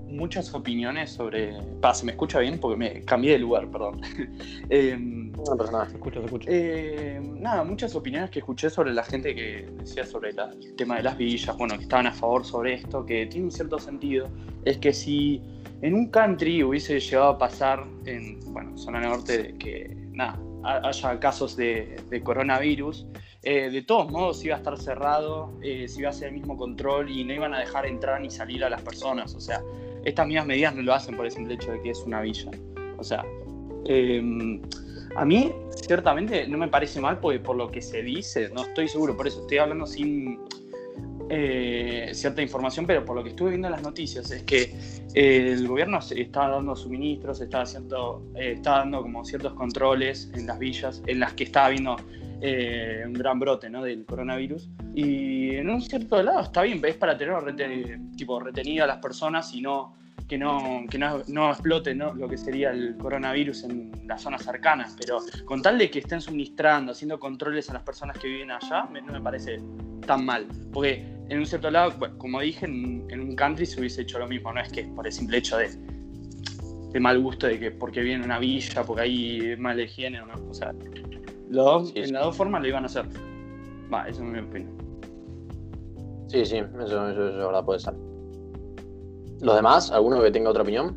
muchas opiniones sobre. Pa, ¿se me escucha bien? Porque me cambié de lugar, perdón. *laughs* Em, No nada. Se escucha, se escucha. Eh, nada, muchas opiniones que escuché sobre la gente que decía sobre la- el tema de las villas, bueno, que estaban a favor sobre esto, que tiene un cierto sentido, es que si en un country hubiese llegado a pasar en, bueno, zona norte, de que nada, ha- haya casos de, de coronavirus, eh, de todos modos iba a estar cerrado, eh, se iba a hacer el mismo control y no iban a dejar entrar ni salir a las personas, o sea, estas mismas medidas no lo hacen por el simple hecho de que es una villa, o sea, em, a mí, ciertamente, no me parece mal porque por lo que se dice, no estoy seguro, por eso estoy hablando sin eh, cierta información, pero por lo que estuve viendo en las noticias es que eh, el gobierno está dando suministros, está, haciendo, está dando como ciertos controles en las villas en las que está habiendo eh, un gran brote ¿no? del coronavirus. Y en un cierto lado está bien, es para tener rete- tipo, retenido a las personas y no que no, que no, no explote ¿no? lo que sería el coronavirus en las zonas cercanas, pero con tal de que estén suministrando, haciendo controles a las personas que viven allá, me- no me parece tan mal. Porque en un cierto lado, bueno, como dije, en, en un country se hubiese hecho lo mismo, no es que por el simple hecho de, de mal gusto de que porque viene una villa, porque hay mala higiene o no. O sea, los dos- Sí, sí. en las dos formas lo iban a hacer. Va, eso es mi opinión. Sí, sí, eso, eso, eso es verdad, puede ser. ¿Los demás? ¿Alguno que tenga otra opinión?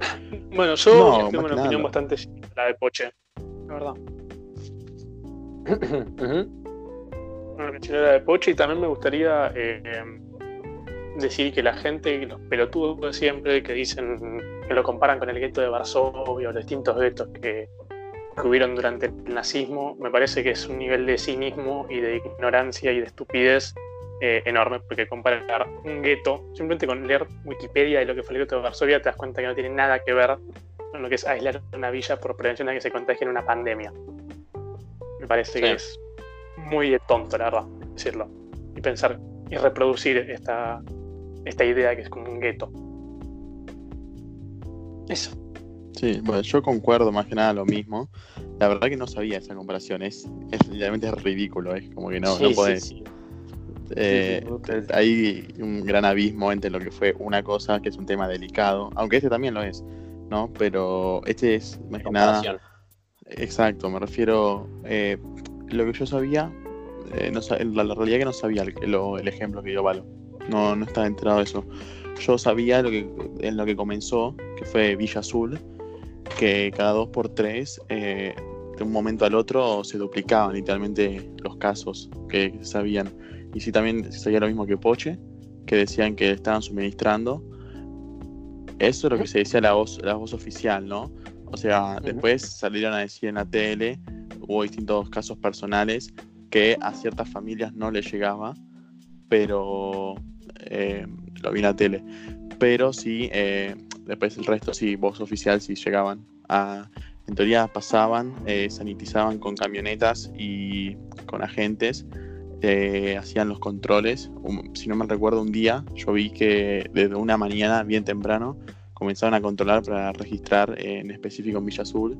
*laughs* Bueno, yo No, tengo una opinión bastante similar a la de Poche, la verdad. *coughs* Bueno, mencioné la de Poche y también me gustaría eh, decir que la gente, los pelotudos de siempre, que dicen que lo comparan con el gueto de Varsovia o los distintos guetos que, que hubieron durante el nazismo, me parece que es un nivel de cinismo y de ignorancia y de estupidez eh, enorme, porque comparar un gueto, simplemente con leer Wikipedia de lo que fue el gueto de Varsovia, te das cuenta que no tiene nada que ver con lo que es aislar una villa por prevención de que se contagie en una pandemia. Me parece que es muy de tonto, la verdad, decirlo. Y pensar y reproducir esta, esta idea que es como un gueto. Eso. Sí, bueno, yo concuerdo más que nada lo mismo. La verdad que no sabía esa comparación, es, es realmente es ridículo, es como que no, Sí, no podés. sí. eh, Sí, sí, sí. hay un gran abismo entre lo que fue una cosa, que es un tema delicado, aunque este también lo es, ¿no? Pero este es más que nada. Exacto, me refiero. eh, lo que yo sabía, eh, no la, la realidad que no sabía el, lo- el ejemplo que dio Valo. No, no estaba enterado de eso. Yo sabía lo que, en lo que comenzó, que fue Villa Azul, que cada dos por tres, eh, de un momento al otro, se duplicaban literalmente los casos que sabían. Y sí, también sabía lo mismo que Poche, que decían que estaban suministrando. Eso es lo que se decía la voz, la voz oficial, ¿no? O sea, después salieron a decir en la tele, hubo distintos casos personales que a ciertas familias no les llegaba, pero eh, lo vi en la tele. Pero sí, eh, después el resto sí, voz oficial sí llegaban a... En teoría pasaban, eh, sanitizaban con camionetas y con agentes, eh, hacían los controles. Si no me recuerdo, un día yo vi que desde una mañana bien temprano comenzaron a controlar para registrar eh, en específico en Villa Azul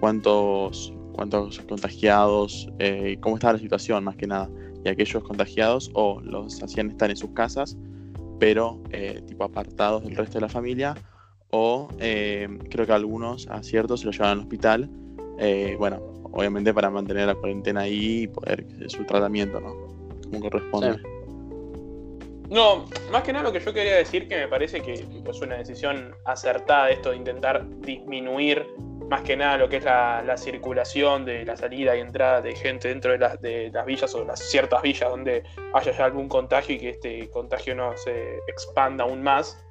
cuántos, cuántos contagiados, eh, cómo estaba la situación más que nada. Y aquellos contagiados o los hacían estar en sus casas, pero eh, tipo apartados del resto de la familia, o eh, creo que algunos a ciertos se los llevaban al hospital, eh, bueno, obviamente para mantener la cuarentena ahí y poder su tratamiento, ¿no? Como corresponde. No, más que nada lo que yo quería decir que me parece que es una decisión acertada esto de intentar disminuir más que nada lo que es la, la circulación de la salida y entrada de gente dentro de, las- de las villas o de las ciertas villas donde haya ya algún contagio y que este contagio no se expanda aún más.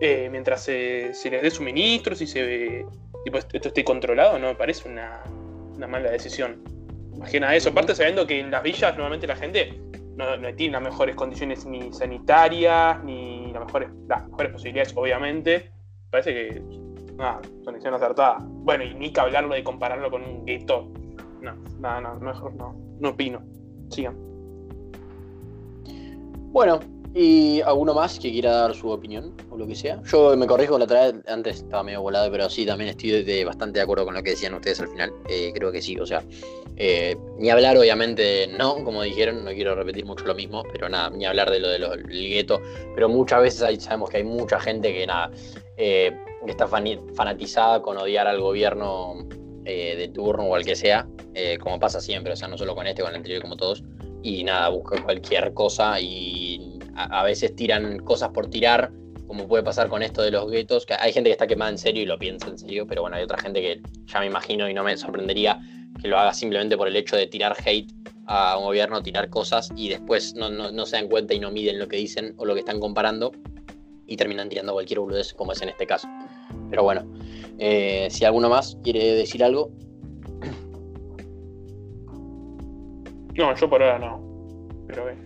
Eh, mientras se, les dé suministros y se tipo, esto esté controlado, no me parece una, una mala decisión. Más que nada eso, aparte sabiendo que en las villas normalmente la gente no, no tiene las mejores condiciones ni sanitarias, ni las mejores, las mejores posibilidades, obviamente. Parece que nada, son decisiones acertadas. Bueno, y ni que hablarlo de compararlo con un gueto. No, nada, no, mejor no, no opino. Sigan. Bueno, ¿y alguno más que quiera dar su opinión o lo que sea? Yo me corrijo la otra vez, antes estaba medio volado, pero sí, también estoy de- de bastante de acuerdo con lo que decían ustedes al final. Eh, creo que sí, o sea, eh, ni hablar obviamente no, como dijeron, no quiero repetir mucho lo mismo, pero nada, ni hablar de lo del gueto, pero muchas veces hay- sabemos que hay mucha gente que nada, eh, está fani- fanatizada con odiar al gobierno eh, de turno o al que sea, eh, como pasa siempre, o sea, no solo con este, con el anterior, como todos y nada, buscan cualquier cosa y a, a veces tiran cosas por tirar, como puede pasar con esto de los guetos, que hay gente que está quemada en serio y lo piensa en serio, pero bueno, hay otra gente que ya me imagino y no me sorprendería que lo haga simplemente por el hecho de tirar hate a un gobierno, tirar cosas y después no, no- no se dan cuenta y no miden lo que dicen o lo que están comparando y terminan tirando cualquier boludez como es en este caso. Pero bueno, eh, si alguno más quiere decir algo, No, yo por ahora no. Pero eh.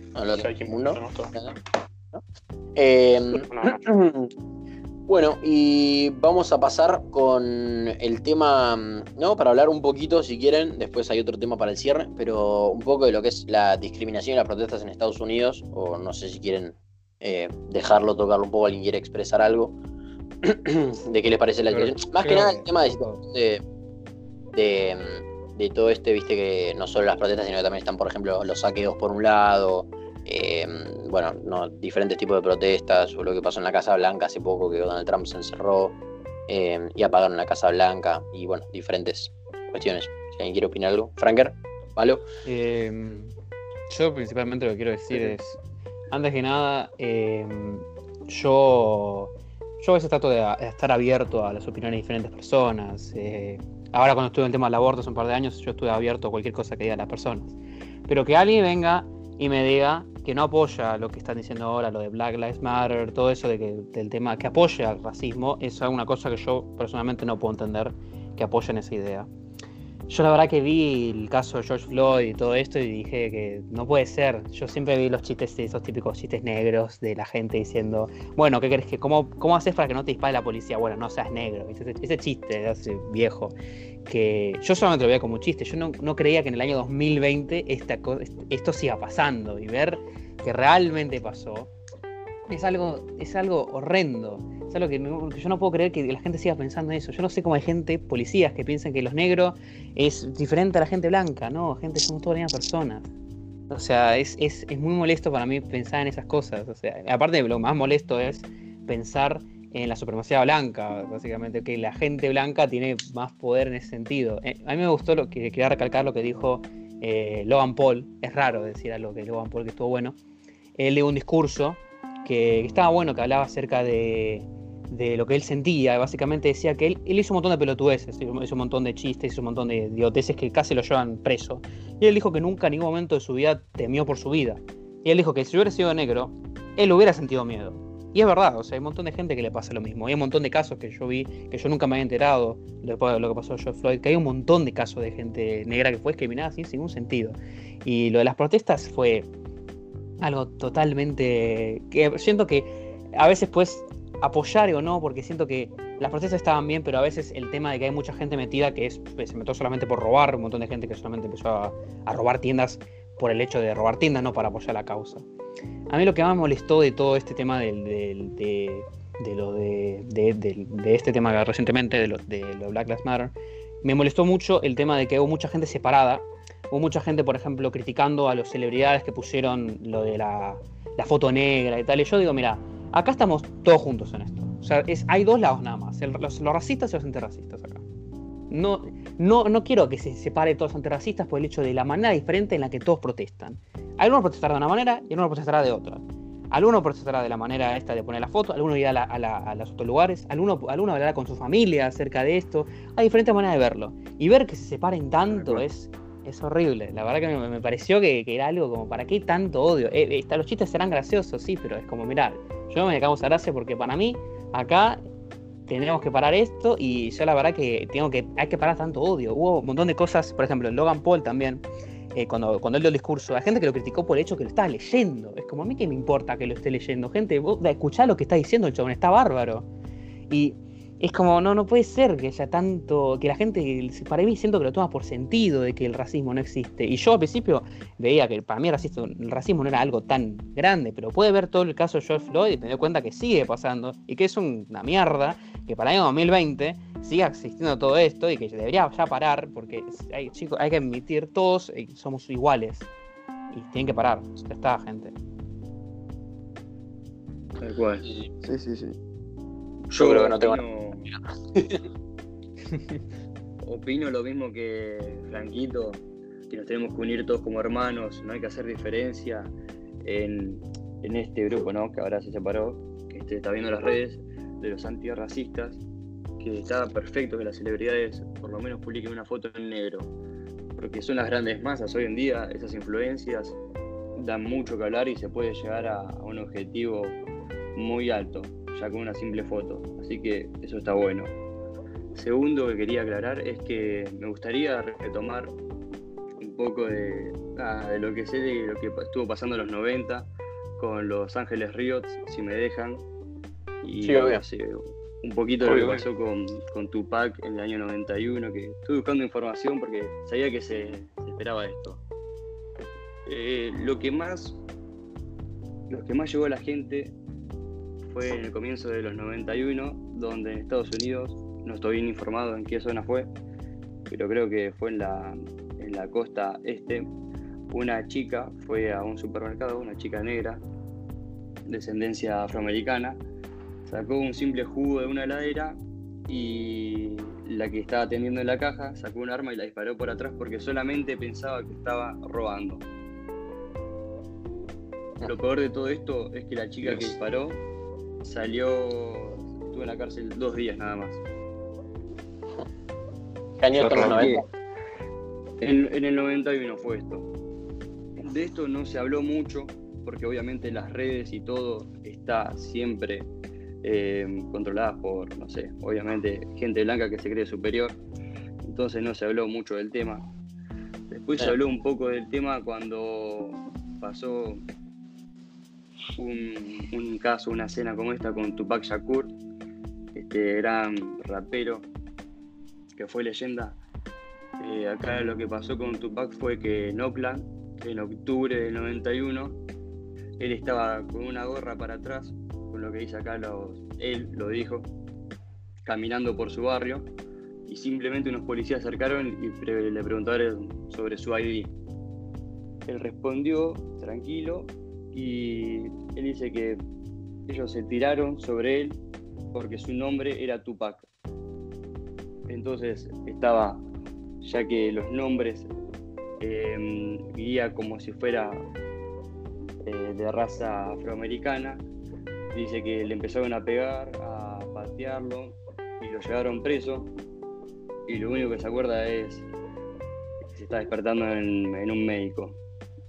Eh, No, no. *clears throat* Bueno, y vamos a pasar con el tema, ¿no? Para hablar un poquito, si quieren, después hay otro tema para el cierre, pero un poco de lo que es la discriminación y las protestas en Estados Unidos, o no sé si quieren eh, dejarlo, tocarlo un poco, alguien quiere expresar algo, de qué les parece la discriminación. Más que nada el tema de, de, de, de todo este, viste, que no solo las protestas, sino que también están, por ejemplo, los saqueos por un lado, eh, bueno, no, diferentes tipos de protestas, o lo que pasó en la Casa Blanca hace poco, que Donald Trump se encerró eh, y apagaron la Casa Blanca, y bueno, diferentes cuestiones. Si alguien quiere opinar algo. Franker, ¿vale? Eh, yo principalmente lo que quiero decir es, antes que nada, eh, yo, yo a veces trato de, estar abierto a las opiniones de diferentes personas. eh, ahora cuando estuve en el tema del aborto hace un par de años, yo estuve abierto a cualquier cosa que digan las personas. Pero que alguien venga y me diga que no apoya lo que están diciendo ahora, lo de Black Lives Matter, todo eso de que, del tema que apoya al racismo, es una cosa que yo personalmente no puedo entender que apoyen esa idea. Yo la verdad que vi el caso de George Floyd y todo esto y dije que no puede ser. Yo siempre vi los chistes, esos típicos chistes negros de la gente diciendo, bueno, ¿qué crees que cómo, cómo haces para que no te dispare la policía? Bueno, no seas negro. Ese, chiste de hace viejo que yo solamente lo veía como un chiste. Yo no, no creía que en el año 2020 esta, esto siga pasando y ver que realmente pasó es algo, es algo horrendo. Es algo que, yo no puedo creer que la gente siga pensando en eso. Yo no sé cómo hay gente, policías, que piensan que los negros es diferente a la gente blanca. No, gente, somos todas las mismas personas. O sea, es, es, es muy molesto para mí pensar en esas cosas. O sea, aparte lo más molesto es pensar en la supremacía blanca, básicamente, que la gente blanca tiene más poder en ese sentido. Eh, a mí me gustó lo que quería recalcar lo que dijo eh, Logan Paul. Es raro decir algo que Logan Paul que estuvo bueno. Él dio un discurso que, estaba bueno, que hablaba acerca de, de lo que él sentía. Básicamente decía que él, él hizo un montón de pelotudeces, hizo un montón de chistes, hizo un montón de idioteces que casi lo llevan preso. Y él dijo que nunca en ningún momento de su vida temió por su vida. Y él dijo que si hubiera sido negro, él hubiera sentido miedo. Y es verdad, o sea, hay un montón de gente que le pasa lo mismo. Hay un montón de casos que yo vi, que yo nunca me había enterado después de lo que pasó a George Floyd, que hay un montón de casos de gente negra que fue discriminada sin ningún sentido. Y lo de las protestas fue algo totalmente... que siento que a veces puedes apoyar o no, porque siento que las protestas estaban bien, pero a veces el tema de que hay mucha gente metida que es, pues, se metió solamente por robar, un montón de gente que solamente empezó a, robar tiendas por el hecho de robar tiendas, no para apoyar la causa. A mí lo que más molestó de todo este tema del, de, de lo de, de, este tema recientemente, de lo de, lo Black Lives Matter, me molestó mucho el tema de que hubo mucha gente separada. Hubo mucha gente, por ejemplo, criticando a las celebridades que pusieron lo de la, la foto negra y tal. Y yo digo, mira, acá estamos todos juntos en esto. O sea, es, hay dos lados nada más, el- los, los racistas y los antirracistas acá. No, no, no quiero que se separe todos los antirracistas por el hecho de la manera diferente en la que todos protestan. Algunos protestarán de una manera y algunos protestará de otra. Alguno protestará de la manera esta de poner la foto, alguno irá a, la- a la- a los otros lugares, alguno, alguno hablará con su familia acerca de esto. Hay diferentes maneras de verlo. Y ver que se separen tanto es, es horrible. La verdad que me, pareció que, que era algo como, ¿para qué tanto odio? Eh, eh, los chistes serán graciosos, sí, pero es como, mirar, yo me causa gracia porque para mí, acá tendremos que parar esto y yo la verdad que tengo que hay que parar tanto odio. Hubo un montón de cosas, por ejemplo, Logan Paul también, eh, cuando, cuando él dio el discurso, hay gente que lo criticó por el hecho que lo estaba leyendo. Es como a mí que me importa que lo esté leyendo. Gente, vos escuchá lo que está diciendo el chabón, está bárbaro. Y es como, no, no puede ser que haya tanto, que la gente, para mí siento que lo toma por sentido de que el racismo no existe. Y yo al principio veía que para mí el racismo, el racismo no era algo tan grande, pero puede ver todo el caso de George Floyd y me doy cuenta que sigue pasando y que es una mierda que para el año 2020 siga existiendo todo esto y que debería ya parar porque hay, chicos, hay que admitir todos eh, somos iguales y tienen que parar. Ya está, gente. Tal cual. Sí, Sí, sí, sí. Yo creo que no tengo opino- *laughs* opino lo mismo que Franquito, que nos tenemos que unir todos como hermanos, no hay que hacer diferencia en, en este grupo, ¿no? Que ahora se separó, que este, está viendo las redes de los antirracistas, que está perfecto que las celebridades por lo menos publiquen una foto en negro, porque son las grandes masas hoy en día, esas influencias dan mucho que hablar y se puede llegar a, a un objetivo muy alto, ya con una simple foto. Así que eso está bueno. Segundo que quería aclarar es que me gustaría retomar un poco de, ah, de lo que sé de lo que estuvo pasando en los 90 con Los Ángeles Riots, si me dejan. Y Sí, obvio. sé, un poquito de lo que pasó con, con Tupac en el año 91, que estuve buscando información porque sabía que se, se esperaba esto. Eh, lo que más lo que más llegó a la gente fue en el comienzo de los 91, donde en Estados Unidos, no estoy bien informado en qué zona fue, pero creo que fue en la, en la costa este, una chica fue a un supermercado, una chica negra, descendencia afroamericana, sacó un simple jugo de una heladera y la que estaba atendiendo en la caja sacó un arma y la disparó por atrás porque solamente pensaba que estaba robando. Lo peor de todo esto es que la chica que disparó salió, estuvo en la cárcel dos días nada más. ¿Qué año en los 90? En, en el 91 fue esto. De esto no se habló mucho, porque obviamente las redes y todo está siempre eh, controlada por, no sé, obviamente gente blanca que se cree superior. Entonces no se habló mucho del tema. Después se habló un poco del tema cuando pasó un, caso, una escena como esta con Tupac Shakur, este gran rapero que fue leyenda. Eh, acá lo que pasó con Tupac fue que en Oakland, en octubre del 91, él estaba con una gorra para atrás, con lo que dice acá él lo dijo, caminando por su barrio, y simplemente unos policías acercaron y le preguntaron sobre su ID. Él respondió tranquilo y él dice que ellos se tiraron sobre él porque su nombre era Tupac. Entonces estaba, ya que los nombres eh, guía como si fuera eh, de raza afroamericana, dice que le empezaron a pegar, a patearlo y lo llevaron preso. Y lo único que se acuerda es que se está despertando en, en un médico.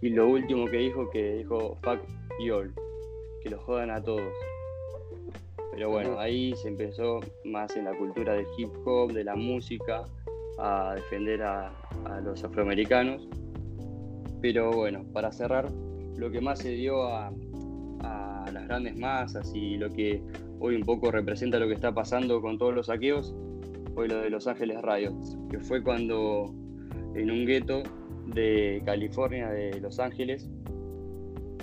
Y lo último que dijo, que dijo fuck all, que lo jodan a todos. Pero bueno, ahí se empezó más en la cultura del hip hop, de la música, a defender a, a los afroamericanos. Pero bueno, para cerrar, lo que más se dio a, a las grandes masas y lo que hoy un poco representa lo que está pasando con todos los saqueos fue lo de Los Ángeles Riots, que fue cuando en un gueto de California, de Los Ángeles,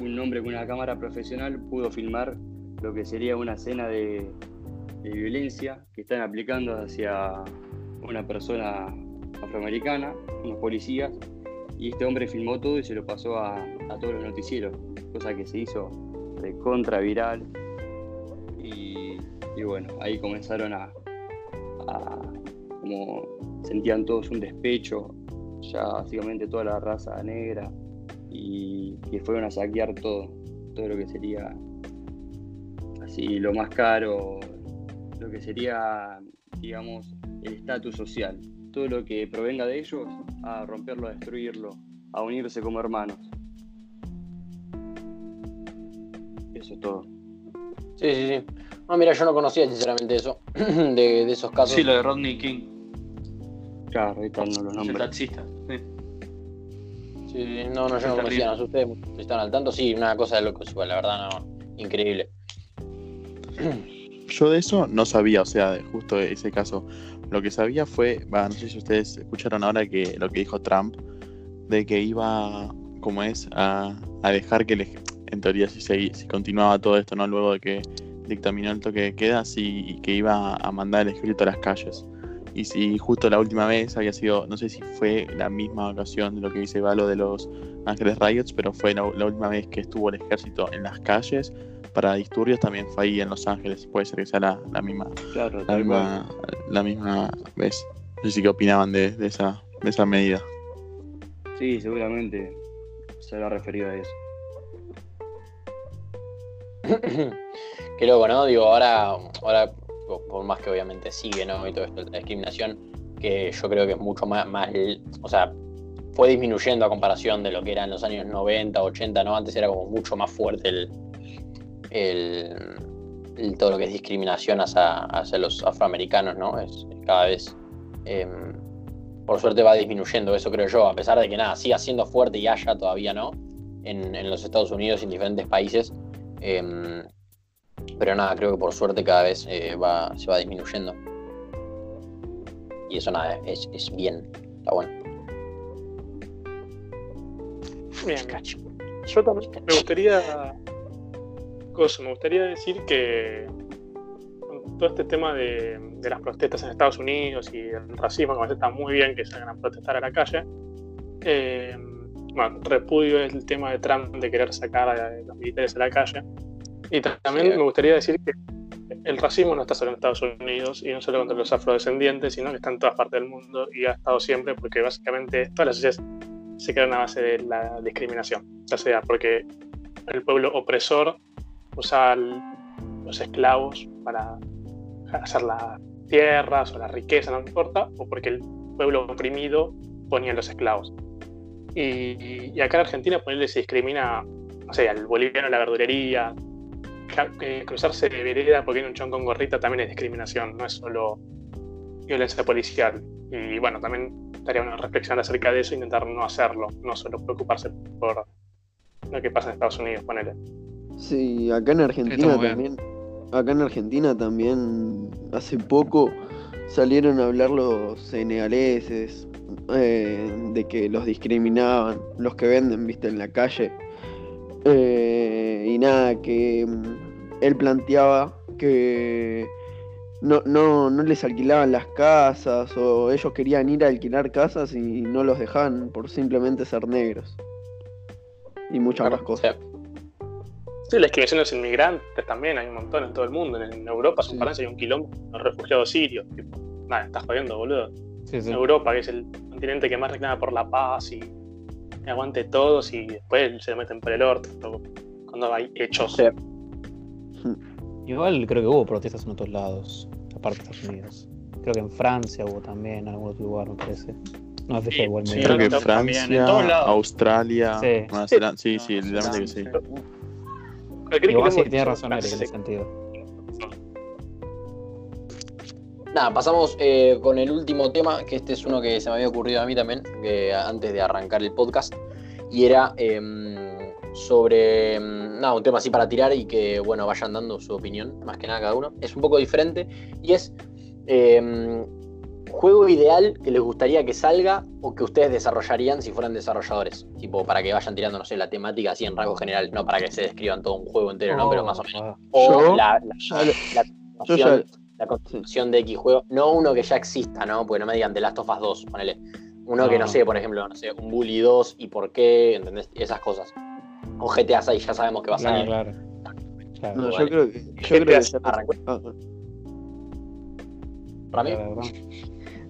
un hombre con una cámara profesional pudo filmar lo que sería una escena de, violencia que están aplicando hacia una persona afroamericana, unos policías, y este hombre filmó todo y se lo pasó a, todos los noticieros, cosa que se hizo de contra viral. Y, y bueno, ahí comenzaron a, a- como sentían todos un despecho, ya básicamente toda la raza negra, y que fueron a saquear todo, todo lo que sería así lo más caro, lo que sería, digamos, el estatus social. Todo lo que provenga de ellos, a romperlo, a destruirlo, a unirse como hermanos. Eso es todo. Sí, sí, sí. No, mira, yo no conocía sinceramente eso, *clears throat* de, de esos casos. Sí, lo de Rodney King, Claro, los el taxista. sí. No, no, yo no conocía, ustedes están al tanto. Sí, una cosa de locos igual, la verdad, no, increíble. Yo de eso no sabía, o sea, de justo ese caso. Lo que sabía fue, va, no sé si ustedes escucharon ahora que lo que dijo Trump, de que iba, como es, a, a dejar que, le- en teoría, si, se, si continuaba todo esto, ¿no? Luego de que dictaminó el toque de queda, sí, que iba a mandar el ejército a las calles. Y si justo la última vez había sido, no sé si fue la misma ocasión de lo que dice Valo de los Ángeles Riots, pero fue la, la última vez que estuvo el ejército en las calles para disturbios también fue ahí en Los Ángeles. Puede ser que sea la, la misma Claro, la misma, la misma vez. No sé si qué opinaban de, de esa, de esa medida. Sí, seguramente se habrá referido a eso. *coughs* Qué loco, ¿no? Digo, ahora, ahora, por más que obviamente sigue, ¿no? Y todo esto la discriminación, que yo creo que es mucho más, o sea, fue disminuyendo a comparación de lo que era en los años 90, 80, ¿no? Antes era como mucho más fuerte el, el, todo lo que es discriminación hacia, hacia los afroamericanos, ¿no? Es cada vez, em, por suerte va disminuyendo eso, creo yo, a pesar de que nada, siga siendo fuerte y haya todavía, ¿no? En, en los Estados Unidos y en diferentes países. em, pero nada, creo que por suerte cada vez eh, va, se va disminuyendo. Y eso nada, es, es bien, está bueno. Bien, yo también me gustaría. Cosa, me gustaría decir que todo este tema de, de las protestas en Estados Unidos y el racismo, que me parece está muy bien que salgan a protestar a la calle. eh, bueno, repudio el tema de Trump de querer sacar a los militares a la calle. Y ta- también Sí. me gustaría decir que el racismo no está solo en Estados Unidos y no solo contra los afrodescendientes, sino que está en todas partes del mundo y ha estado siempre porque básicamente todas las sociedades se crean a base de la discriminación, ya sea porque el pueblo opresor el- los esclavos para hacer las tierras o la riqueza, no importa, o porque el pueblo oprimido ponía los esclavos. Y, y acá en Argentina ponerle se discrimina, no sé, al boliviano la verdulería, eh, cruzarse de vereda porque hay un chon con gorrita también es discriminación, no es solo violencia policial. Y bueno, también estaría una reflexión acerca de eso e intentar no hacerlo, no solo preocuparse por lo que pasa en Estados Unidos, ponele. Sí, acá en Argentina también. Acá en Argentina también hace poco salieron a hablar los senegaleses eh, de que los discriminaban, los que venden, viste, en la calle. Eh, y nada, que mm, él planteaba que no, no, no les alquilaban las casas o ellos querían ir a alquilar casas y no los dejaban por simplemente ser negros. Y muchas otras cosas. Sí. Sí, la discriminación de los inmigrantes también, hay un montón en todo el mundo. En, en Europa, Sí. en Francia, hay un quilombo de refugiados sirios. Tipo, nada, estás jodiendo, boludo. Sí, sí. En Europa, que es el continente que más reclama por la paz y aguante todos y después se meten por el orto cuando hay hechos. Sí. Igual creo que hubo protestas en otros lados, aparte de Estados Unidos. Creo que en Francia hubo también, en algún otro lugar, me parece. No Sí, igual sí, medio. Creo que también, Francia, en todos lados. Australia, Sí. Nueva Zelanda. Sí, No, sí, no, literalmente que sí. Cualquier Igual sí, quilombo- tiene razón Eric en ese sentido. Nada, pasamos eh, con el último tema, que este es uno que se me había ocurrido a mí también, que antes de arrancar el podcast, y era em, sobre, em, nada, un tema así para tirar y que, bueno, vayan dando su opinión, más que nada cada uno. Es un poco diferente, y es em, juego ideal que les gustaría que salga o que ustedes desarrollarían si fueran desarrolladores, tipo, para que vayan tirando, no sé, la temática así en rasgos generales, no para que se describan todo un juego entero, ¿no? Pero más o menos. Ah, O la, la, la construcción de X juego, no uno que ya exista, ¿no? Porque no me digan The Last of Us 2, ponele. Uno que no No. sé, por ejemplo, no sé, un Bully 2 y por qué, ¿entendés? Esas cosas. O GTA 6 ya sabemos que va a salir. claro. Claro, No, yo creo que. Yo GTA creo que ya arrancó. Ah, Para mí, la verdad.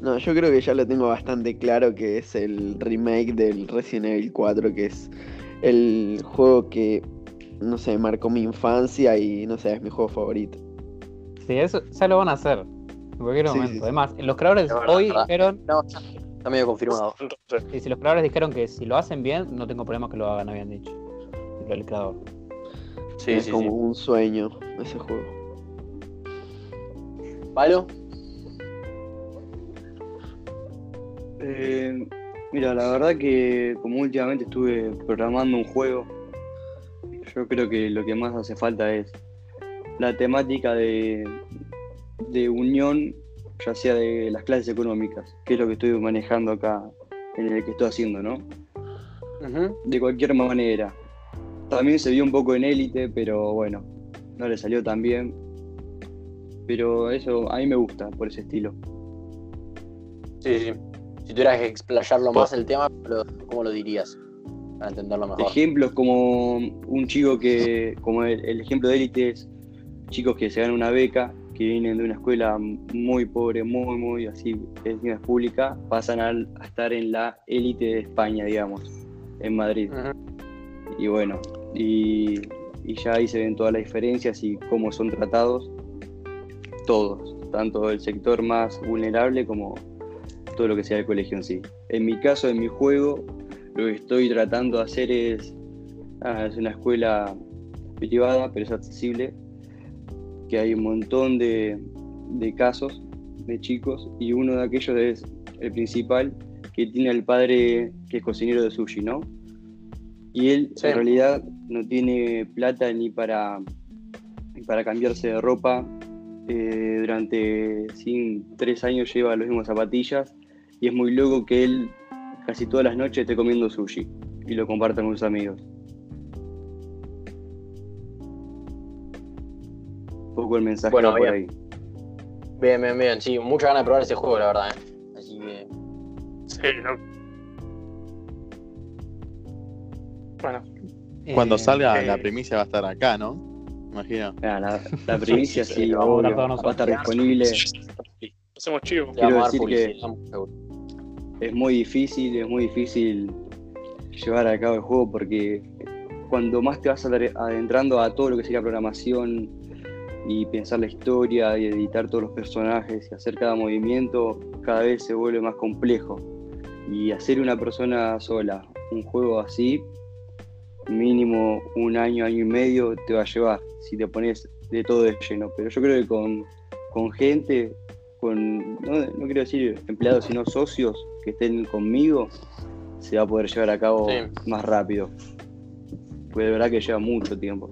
No, yo creo que ya lo tengo bastante claro que es el remake del Resident Evil 4, que es el juego que, no sé, marcó mi infancia y, no sé, es mi juego favorito. Sí, eso ya lo van a hacer. En cualquier Sí, momento. sí, sí. Además, los creadores hoy verdad. dijeron. no, está medio confirmado. *laughs* Y si los creadores dijeron que si lo hacen bien, no tengo problema que lo hagan, habían dicho. El creador. Sí, es sí, como sí. un sueño ese juego. ¿Palo? Eh, mira, la verdad que como últimamente estuve programando un juego, yo creo que lo que más hace falta es la temática de, de unión, ya sea de las clases económicas, que es lo que estoy manejando acá en el que estoy haciendo, ¿no? De cualquier manera. También se vio un poco en élite, pero bueno, no le salió tan bien. Pero eso a mí me gusta por ese estilo. Sí, sí. Si tuvieras que explayarlo más el tema, ¿cómo lo, dirías? Para entenderlo mejor. Ejemplos como un chico que, como el, el ejemplo de élite es chicos que se ganan una beca, que vienen de una escuela muy pobre, muy, muy así, es pública, pasan al- a, estar en la élite de España, digamos, en Madrid. Y bueno, y, ya ahí se ven todas las diferencias y cómo son tratados todos, tanto el sector más vulnerable como todo lo que sea el colegio en sí. En mi caso, en mi juego, lo que estoy tratando de hacer es, es una escuela privada, pero es accesible, que hay un montón de, de casos de chicos y uno de aquellos es el principal, que tiene al padre que es cocinero de sushi, ¿no? Y él Sí. en realidad no tiene plata ni para, ni para cambiarse de ropa. Eh, durante sin, tres años lleva las mismas zapatillas y es muy loco que él casi todas las noches esté comiendo sushi y lo comparta con sus amigos. Un poco el mensaje Bueno, por bien. ahí. Bien, bien, bien. Sí, muchas ganas de probar ese juego, la verdad. ¿eh? Así que. sí, no. Bueno, Cuando Eh, salga eh, la primicia va a estar acá, ¿no? Imagino. Ah, la, la *laughs* primicia Sí, sí, vamos a va a estar disponible. hacemos chivo. Dar decir publicidad, seguro. es muy difícil, es muy difícil llevar a cabo el juego porque cuando más te vas adentrando a todo lo que sería programación y pensar la historia y editar todos los personajes y hacer cada movimiento, cada vez se vuelve más complejo. Y hacer una persona sola un juego así, mínimo un año, año y medio te va a llevar si te pones de todo de lleno. Pero yo creo que con, con gente, con, no, no quiero decir empleados, sino socios que estén conmigo, se va a poder llevar a cabo Sí. más rápido. Pues de verdad que lleva mucho tiempo.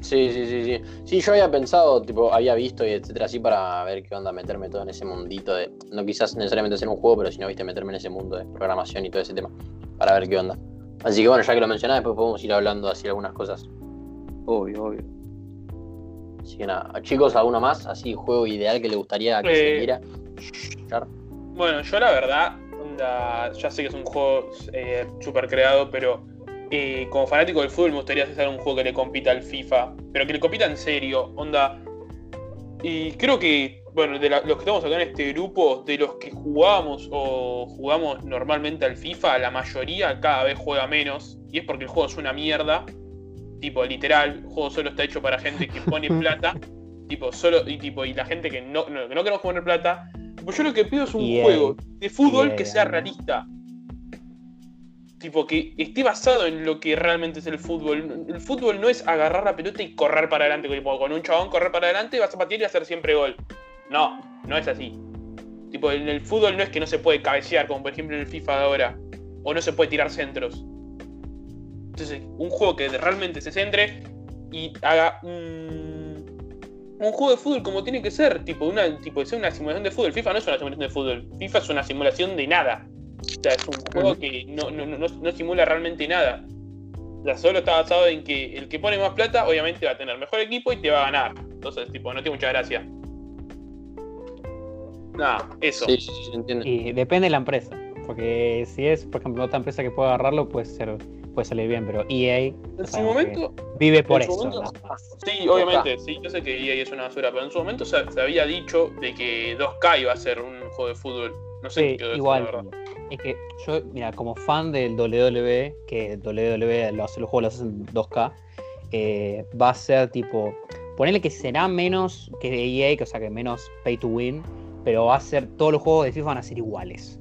Sí, sí, sí, sí. Sí, yo había pensado, tipo, había visto y etcétera, así para ver qué onda, meterme todo en ese mundito de. No quizás necesariamente hacer un juego, pero si no, viste, meterme en ese mundo de programación y todo ese tema. Para ver qué onda. Así que bueno, ya que lo mencionás, después podemos ir hablando así algunas cosas. Obvio, obvio. Así que nada, chicos, ¿alguno más? Así, juego ideal que le gustaría que Eh, se viera. Char. Bueno, yo la verdad, onda, ya sé que es un juego eh, súper creado, pero eh, como fanático del fútbol me gustaría hacer un juego que le compita al FIFA, pero que le compita en serio, onda. Y creo que, bueno, de la- los que estamos acá en este grupo, de los que jugamos o jugamos normalmente al FIFA, la mayoría cada vez juega menos, y es porque el juego es una mierda. Tipo, literal, el juego solo está hecho para gente que pone *laughs* plata. tipo, solo, y tipo, y la gente que no, no, que no queremos poner plata. Tipo, yo lo que pido es un juego de fútbol que sea realista. Tipo, que esté basado en lo que realmente es el fútbol. El fútbol no es agarrar la pelota y correr para adelante. Tipo, con un chabón correr para adelante, vas a patear y hacer siempre gol. No, no es así. Tipo, en el fútbol no es que no se puede cabecear, como por ejemplo en el FIFA de ahora. O no se puede tirar centros. Entonces, un juego que realmente se centre y haga un, un juego de fútbol como tiene que ser. Tipo, una, tipo, sea una simulación de fútbol. FIFA no es una simulación de fútbol. FIFA es una simulación de nada. O sea, es un juego que no, no, no, no- no simula realmente nada. O sea, solo está basado en que el que pone más plata, obviamente va a tener mejor equipo y te va a ganar. Entonces, tipo, no tiene mucha gracia. Nada, eso. Sí, sí, sí, entiendo. Y depende de la empresa. Porque si es, por ejemplo, otra empresa que pueda agarrarlo, puede ser, puede salir bien, pero EA En su momento, vive por eso. momento- sí, obviamente, sí, yo sé que EA es una basura, pero en su momento se, se había dicho de que 2K iba a ser un juego de fútbol. No sé Sí, qué quedó de eso, igual. la verdad. Es que yo, mira, como fan del WWE, que WWE lo hace, los juegos los hacen 2K, eh, va a ser tipo. Ponerle que será menos que de EA, que, o sea, que menos pay to win, pero va a ser. Todos los juegos de FIFA van a ser iguales.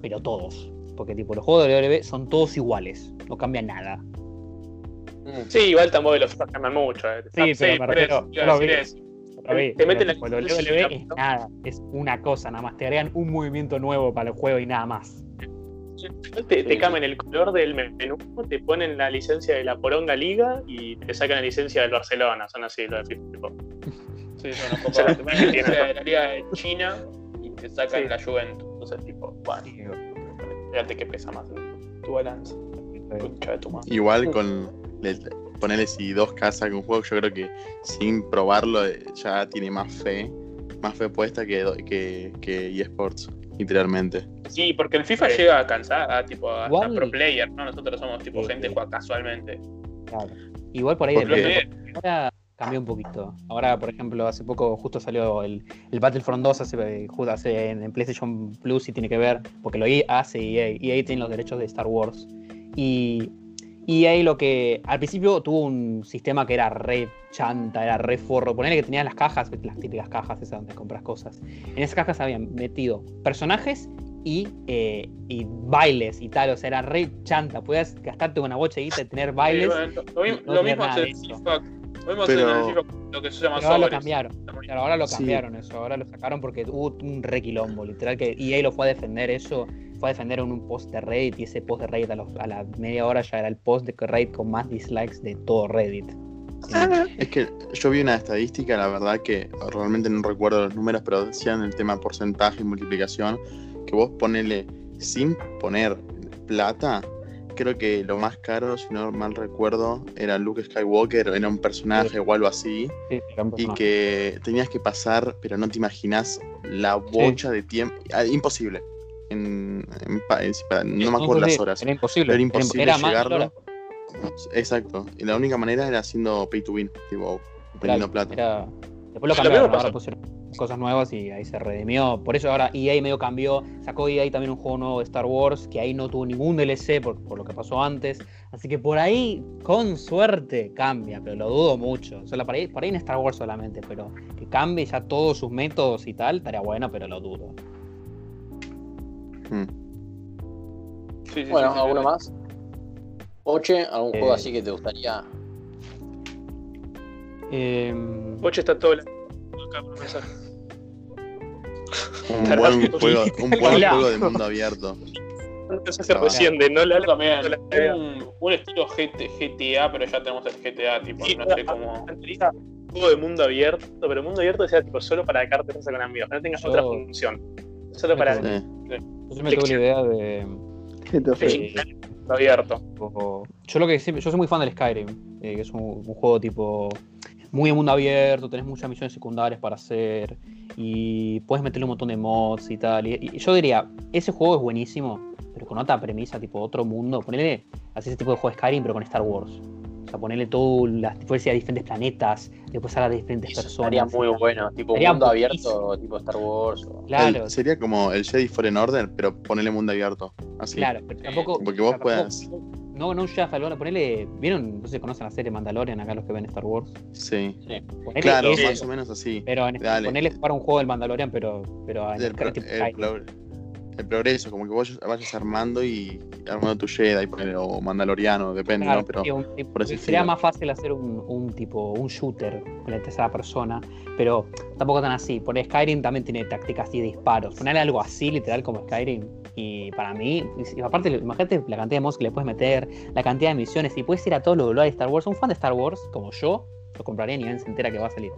Pero todos. Porque, tipo, los juegos de WWE son todos iguales. No cambia nada. Mm. Sí, igual tampoco los cambian mucho. eh. Sí, pero eso. Otra vez, Te meten pero, la WWE y es nada. Es una cosa, nada más. Te agregan un movimiento nuevo para el juego y nada más. Te, cambian el color del menú, te ponen la licencia de la Poronga Liga y te sacan la licencia del Barcelona. Son así los de FIFA. tipo. *laughs* Sí, son unos *laughs* O sea, copados. Te ponen la tiene- licencia de la Liga de China y te sacan Sí. la Juventus. Entonces, tipo, bueno, fíjate que pesa más tu de madre. Igual con le- ponerle si dos casas con un juego, yo creo que sin probarlo eh, ya tiene más fe, más fe puesta que, que, que eSports, literalmente. Sí, porque el FIFA Sí. llega a cansar a tipo a, pro player, ¿no? Nosotros somos tipo Sí, gente sí. que juega casualmente. Claro. Igual por ahí. Ahora cambió un poquito. Ahora, por ejemplo, hace poco justo salió el, el Battlefront 2 hace, justo hace en, en PlayStation Plus y tiene que ver, porque lo i- hace EA. EA tiene los derechos de Star Wars. Y EA lo que al principio tuvo un sistema que era re chanta, era re forro. Ponerle que tenía las cajas, las típicas cajas esas donde compras cosas. En esas cajas habían metido personajes y, eh, y bailes y tal. O sea, era re chanta. Podías gastarte una bocha y tener bailes. Sí, bueno, lo, lo mismo hace el. FIFA. Lo Pero- que se llama Pero ahora lo cambiaron. Claro, ahora lo Sí. cambiaron eso, ahora lo sacaron porque hubo un re quilombo, literal que EA lo fue a defender eso, fue a defender en un post de Reddit y ese post de Reddit a, los- a la media hora ya era el post de Reddit con más dislikes de todo Reddit. Es que yo vi una estadística, la verdad que realmente no recuerdo los números, pero decían el tema porcentaje y multiplicación, que vos ponele sin poner plata, creo que lo más caro, si no mal recuerdo, era Luke Skywalker, era un personaje o algo así, Sí, sí, y que tenías que pasar, pero no te imaginas la bocha de tiempo, ah, imposible. En, en no me acuerdo las horas. Era imposible. Era imposible era llegarlo. Exacto. Y la única manera era haciendo pay to win, tipo, poniendo claro, plata. era- Después lo cambiaron, ahora pusieron cosas nuevas y ahí se redimió. Por eso ahora EA medio cambió, sacó EA también un juego nuevo de Star Wars que ahí no tuvo ningún DLC por, por lo que pasó antes. Así que por ahí, con suerte, cambia, pero lo dudo mucho. Solo por ahí, por ahí en Star Wars solamente, pero que cambie ya todos sus métodos y tal, estaría bueno, pero lo dudo. Mm. Sí, sí, Bueno, sí, sí, ¿alguno sí. más? Oche, ¿algún Eh. juego así que te gustaría? Em, Ocho está todo la... acá por mensaje. Un buen juego, un buen juego de mundo abierto. Se recién de no la también. Un, un estilo GT GTA, pero ya tenemos el GTA, tipo, no sé cómo. Un juego de mundo abierto, pero mundo abierto sea tipo solo para cartas con amigos, que no tengas Yo- otra función. Solo para Sí. yo siempre tuve la idea de. Abierto. Yo lo que siempre, yo soy muy fan del Skyrim, eh, que es un, un juego tipo muy mundo abierto, tenés muchas misiones secundarias para hacer y puedes meterle un montón de mods y tal. Y, y yo diría, ese juego es buenísimo, pero con otra premisa, tipo otro mundo. Ponerle así ese tipo de juego de Skyrim, pero con Star Wars. O sea, ponerle todo las fuerzas a diferentes planetas, después a las diferentes Eso personas. estaría muy bueno, tipo Estaría mundo buenísimo. abierto, tipo Star Wars. o- Claro, El- sería como el Jedi Fallen Order, pero ponele mundo abierto. Así. claro, pero tampoco. Porque vos o sea, tampoco- No, no Fallen Order, ponele. ¿Vieron? No sé si conocen la serie Mandalorian acá los que ven Star Wars. Sí. Ponele Claro, eso, más o menos así. Pero en Dale. ponerle jugar un juego del Mandalorian, pero, pero en El, el progreso, como que vos vayas armando y armando tu Jedi o Mandaloriano, depende, Claro, ¿no? Pero sí, un tipo- por ese sería estilo. más fácil hacer un, un tipo, un shooter con la tercera persona, pero tampoco tan así. Por Skyrim también tiene tácticas y disparos. Ponerle algo así, literal, como Skyrim. Y para mí, y- y aparte, imagínate la cantidad de mods que le puedes meter, la cantidad de misiones, y puedes ir a todos los lugares de Star Wars. Un fan de Star Wars, como yo, lo compraría ni bien se entera que va a salir.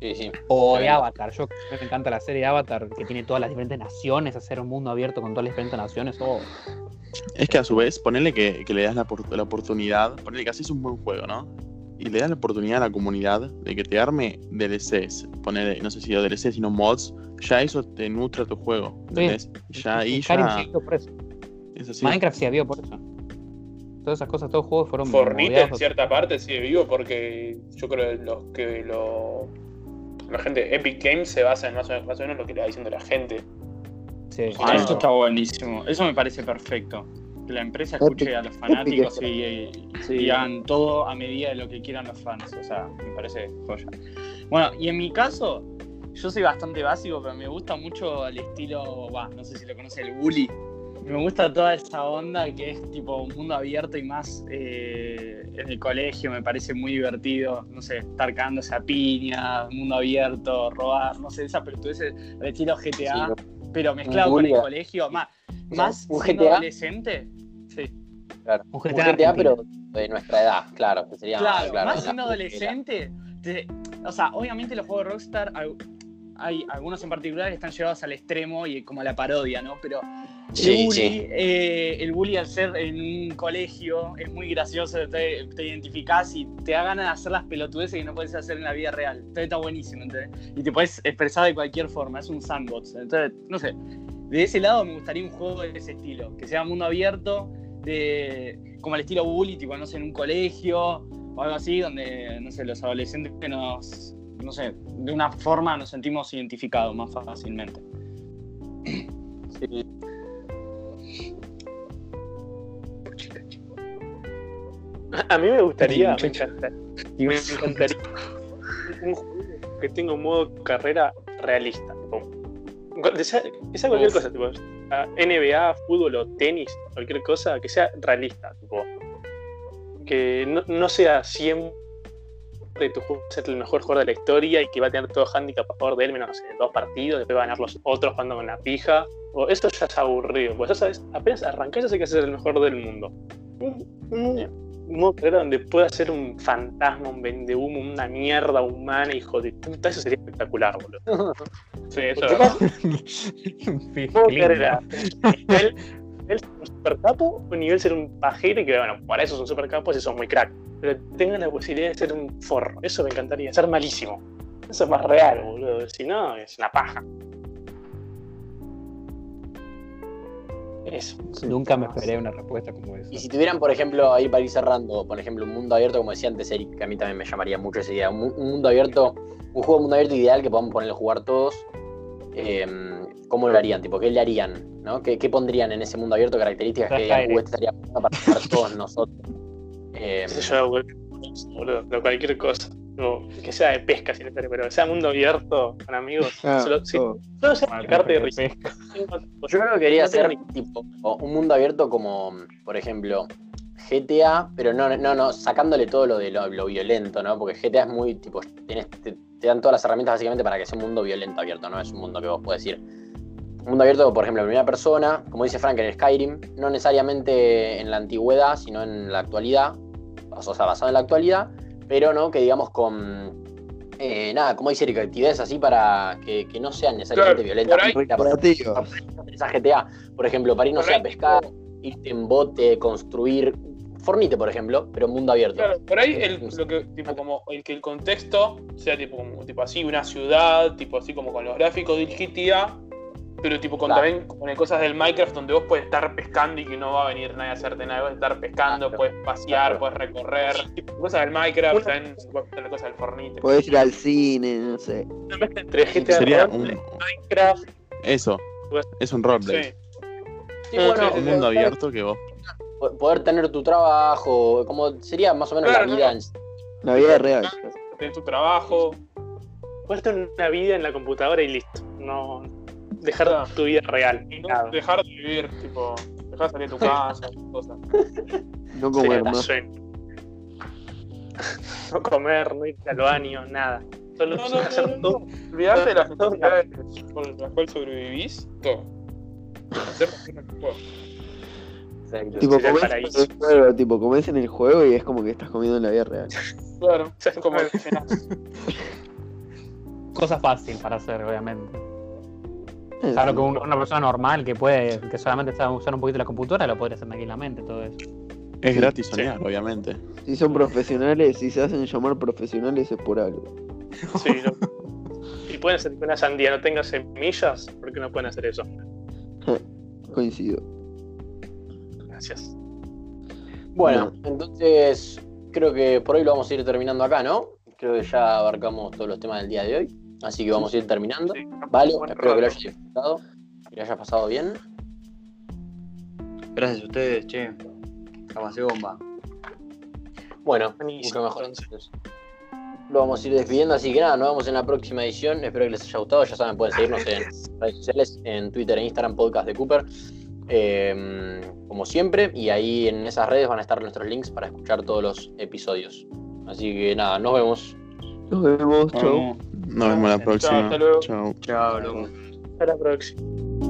Sí, sí. O de. Avatar. Yo me encanta la serie de Avatar, que tiene todas las diferentes naciones, hacer un mundo abierto con todas las diferentes naciones. Oh, Es que a su vez, ponele que, que le das la, por- la oportunidad, ponele que haces un buen juego, ¿no? Y le das la oportunidad a la comunidad de que te arme DLCs, ponele, no sé si DLCs, sino mods, ya eso te nutre tu juego, ¿entendés? Ya ahí ya por eso. es así. Minecraft se abrió por eso. Todas esas cosas, todos los juegos fueron Fornite en cierta parte sigue vivo porque yo creo que los que lo. La gente de Epic Games se basa en más o menos, más o menos lo que le va diciendo la gente. Sí. Ah, Ah. esto está buenísimo. Eso me parece perfecto. Que la empresa escuche a los fanáticos y, y- Sí. y hagan todo a medida de lo que quieran los fans. O sea, me parece joya. Bueno, y en mi caso, yo soy bastante básico, pero me gusta mucho el estilo, no sé si lo conoce, el bully. Me gusta toda esa onda que es tipo un mundo abierto y más eh, en el colegio, me parece muy divertido, no sé, estar cagándose a piña, mundo abierto, robar, no sé, esa pelotudeces al estilo GTA, pero mezclado con el colegio, más, O sea, más un siendo GTA. adolescente. Sí. Claro. Un Un GTA, pero de nuestra edad, claro, que sería Claro, claro, más siendo adolescente. te- o sea, obviamente los juegos de Rockstar, hay, algunos en particular que están llevados al extremo y como a la parodia, ¿no? Pero el, Sí, bully, sí. eh, el bully al ser en un colegio es muy gracioso, te, te identificás y te da ganas de hacer las pelotudeces que no puedes hacer en la vida real. Entonces está buenísimo, ¿entendés? Y te puedes expresar de cualquier forma, es un sandbox. Entonces, no sé, de ese lado me gustaría un juego de ese estilo, que sea mundo abierto, de, como el estilo bully, tipo, no sé, en un colegio o algo así, donde, no sé, los adolescentes que nos, no sé, de una forma nos sentimos identificados más fácilmente. Sí. A mí me gustaría, me encantaría, me encantaría un juego que tenga un modo carrera realista. tipo, que sea, que sea cualquier Uf. cosa, tipo NBA, fútbol o tenis, cualquier cosa, que sea realista, tipo, que no, no sea siempre tu juego ser el mejor jugador de la historia y que va a tener todo handicap a favor de él, menos no sé, dos partidos, después va a ganar los otros jugando con la pija. O eso ya es aburrido, pues ya sabes, apenas arrancás ya sé que ser el mejor del mundo. Un, modo donde pueda ser un fantasma, un vendehumo, una mierda humana, hijo de puta, eso sería espectacular, boludo. *laughs* Sí, eso ¿Qué es *laughs* Nivel, ser un supercapo o nivel ser un pajero y que, bueno, para eso son supercapos y son muy crack. Pero tengan la posibilidad de ser un forro, eso me encantaría, ser malísimo. Eso es más real, boludo. Si no, es una paja. Eso. Nunca me esperé una respuesta como esa. Y si tuvieran, por ejemplo, ahí para ir cerrando, por ejemplo, un mundo abierto, como decía antes Eric, que a mí también me llamaría mucho esa idea, un, un mundo abierto, un juego de mundo abierto ideal que podamos ponerle a jugar todos, eh, ¿cómo lo harían? Tipo, ¿qué le harían? ¿no? ¿Qué, qué pondrían en ese mundo abierto? Características que digan, Skyrim. "Uh, este estaría para todos *laughs* nosotros. Eh, sé yo, cualquier cosa, boludo, cualquier cosa. Que sea de pesca, si necesario, pero que sea mundo abierto con amigos. Ah, solo, sí, solo sea de pesca. risa. Yo creo que quería ser tipo un mundo abierto como, por ejemplo, GTA, pero no, no, no, sacándole todo lo de lo, lo violento, ¿no? Porque GTA es muy tipo, tenés- te, te dan todas las herramientas básicamente para que sea un mundo violento abierto, no es un mundo que vos puedes ir. Un mundo abierto, por ejemplo, en primera persona, como dice Frank en Skyrim, no necesariamente en la antigüedad, sino en la actualidad, o sea, basado en la actualidad, pero no que digamos con eh, nada, como dice Eric, actividades así para que, que no sean necesariamente Claro, violentas. por ahí- Por GTA, por ejemplo, para ir, no Por ahí- pescar, irte en bote, construir. Fornite, por ejemplo, pero mundo abierto. Claro, por ahí el, lo que, tipo, como el que el contexto sea tipo, como, tipo así, una ciudad, tipo así como con los gráficos del GTA, pero tipo con Claro. también con cosas del Minecraft donde vos puedes estar pescando y que no va a venir nadie a hacerte nada, puedes estar pescando, Claro. puedes pasear, Claro. puedes recorrer, tipo, cosas del Minecraft, Una- también se puede hacer cosas del Fornite. Podés ir al cine, no sé. Entre GTA Sería un. Minecraft. Eso. Es un roleplay. Sí. Sí, bueno, Un mundo abierto que vos. Poder tener tu trabajo, como sería más o menos Claro, la vida no. en La vida real. Tenés tu trabajo, Puedes tener una vida en la computadora y listo. No dejar tu vida real. no nada. dejar de vivir, tipo, dejar de salir de tu casa, cosas. No Sería comer sueño. No comer, no ir al baño, nada. Solo No, no, no, hacer no, no. todo. Olvidarte de las necesidades con las cuales sobrevivís, todo. Hacer lo que puedas. Exacto. Tipo, Sería el comés en paraíso. el juego, tipo, comés en el juego y es como que estás comiendo en la vida real. Claro, es como *laughs* cosa fácil para hacer, obviamente. Claro que un- una persona normal que puede, que solamente sabe usar un poquito la computadora, lo podría hacer tranquilamente todo eso. Es gratis soñar, obviamente. Si son profesionales, si se hacen llamar profesionales es por algo. *laughs* Sí, no. Y pueden hacer que una sandía no tenga semillas, ¿por qué no pueden hacer eso? Coincido. Gracias. Bueno, entonces creo que por hoy lo vamos a ir terminando acá, ¿no? Creo que ya abarcamos todos los temas del día de hoy. Así que vamos a ir terminando. Sí. Vale, espero que lo hayas disfrutado, que lo hayas pasado bien. Gracias a ustedes, che. La pasé bomba. Bueno, Buenísimo, mucho mejor entonces. entonces. Lo vamos a ir despidiendo, así que nada, nos vemos en la próxima edición. Espero que les haya gustado. Ya saben, pueden seguirnos en redes sociales, en Twitter e Instagram, Podcast de Cooper. Eh, como siempre, y ahí en esas redes van a estar nuestros links para escuchar todos los episodios. Así que nada, nos vemos. Nos vemos, chau. Vamos. Nos vemos la Chao, próxima. hasta luego. Chao. Chao. Hasta la próxima.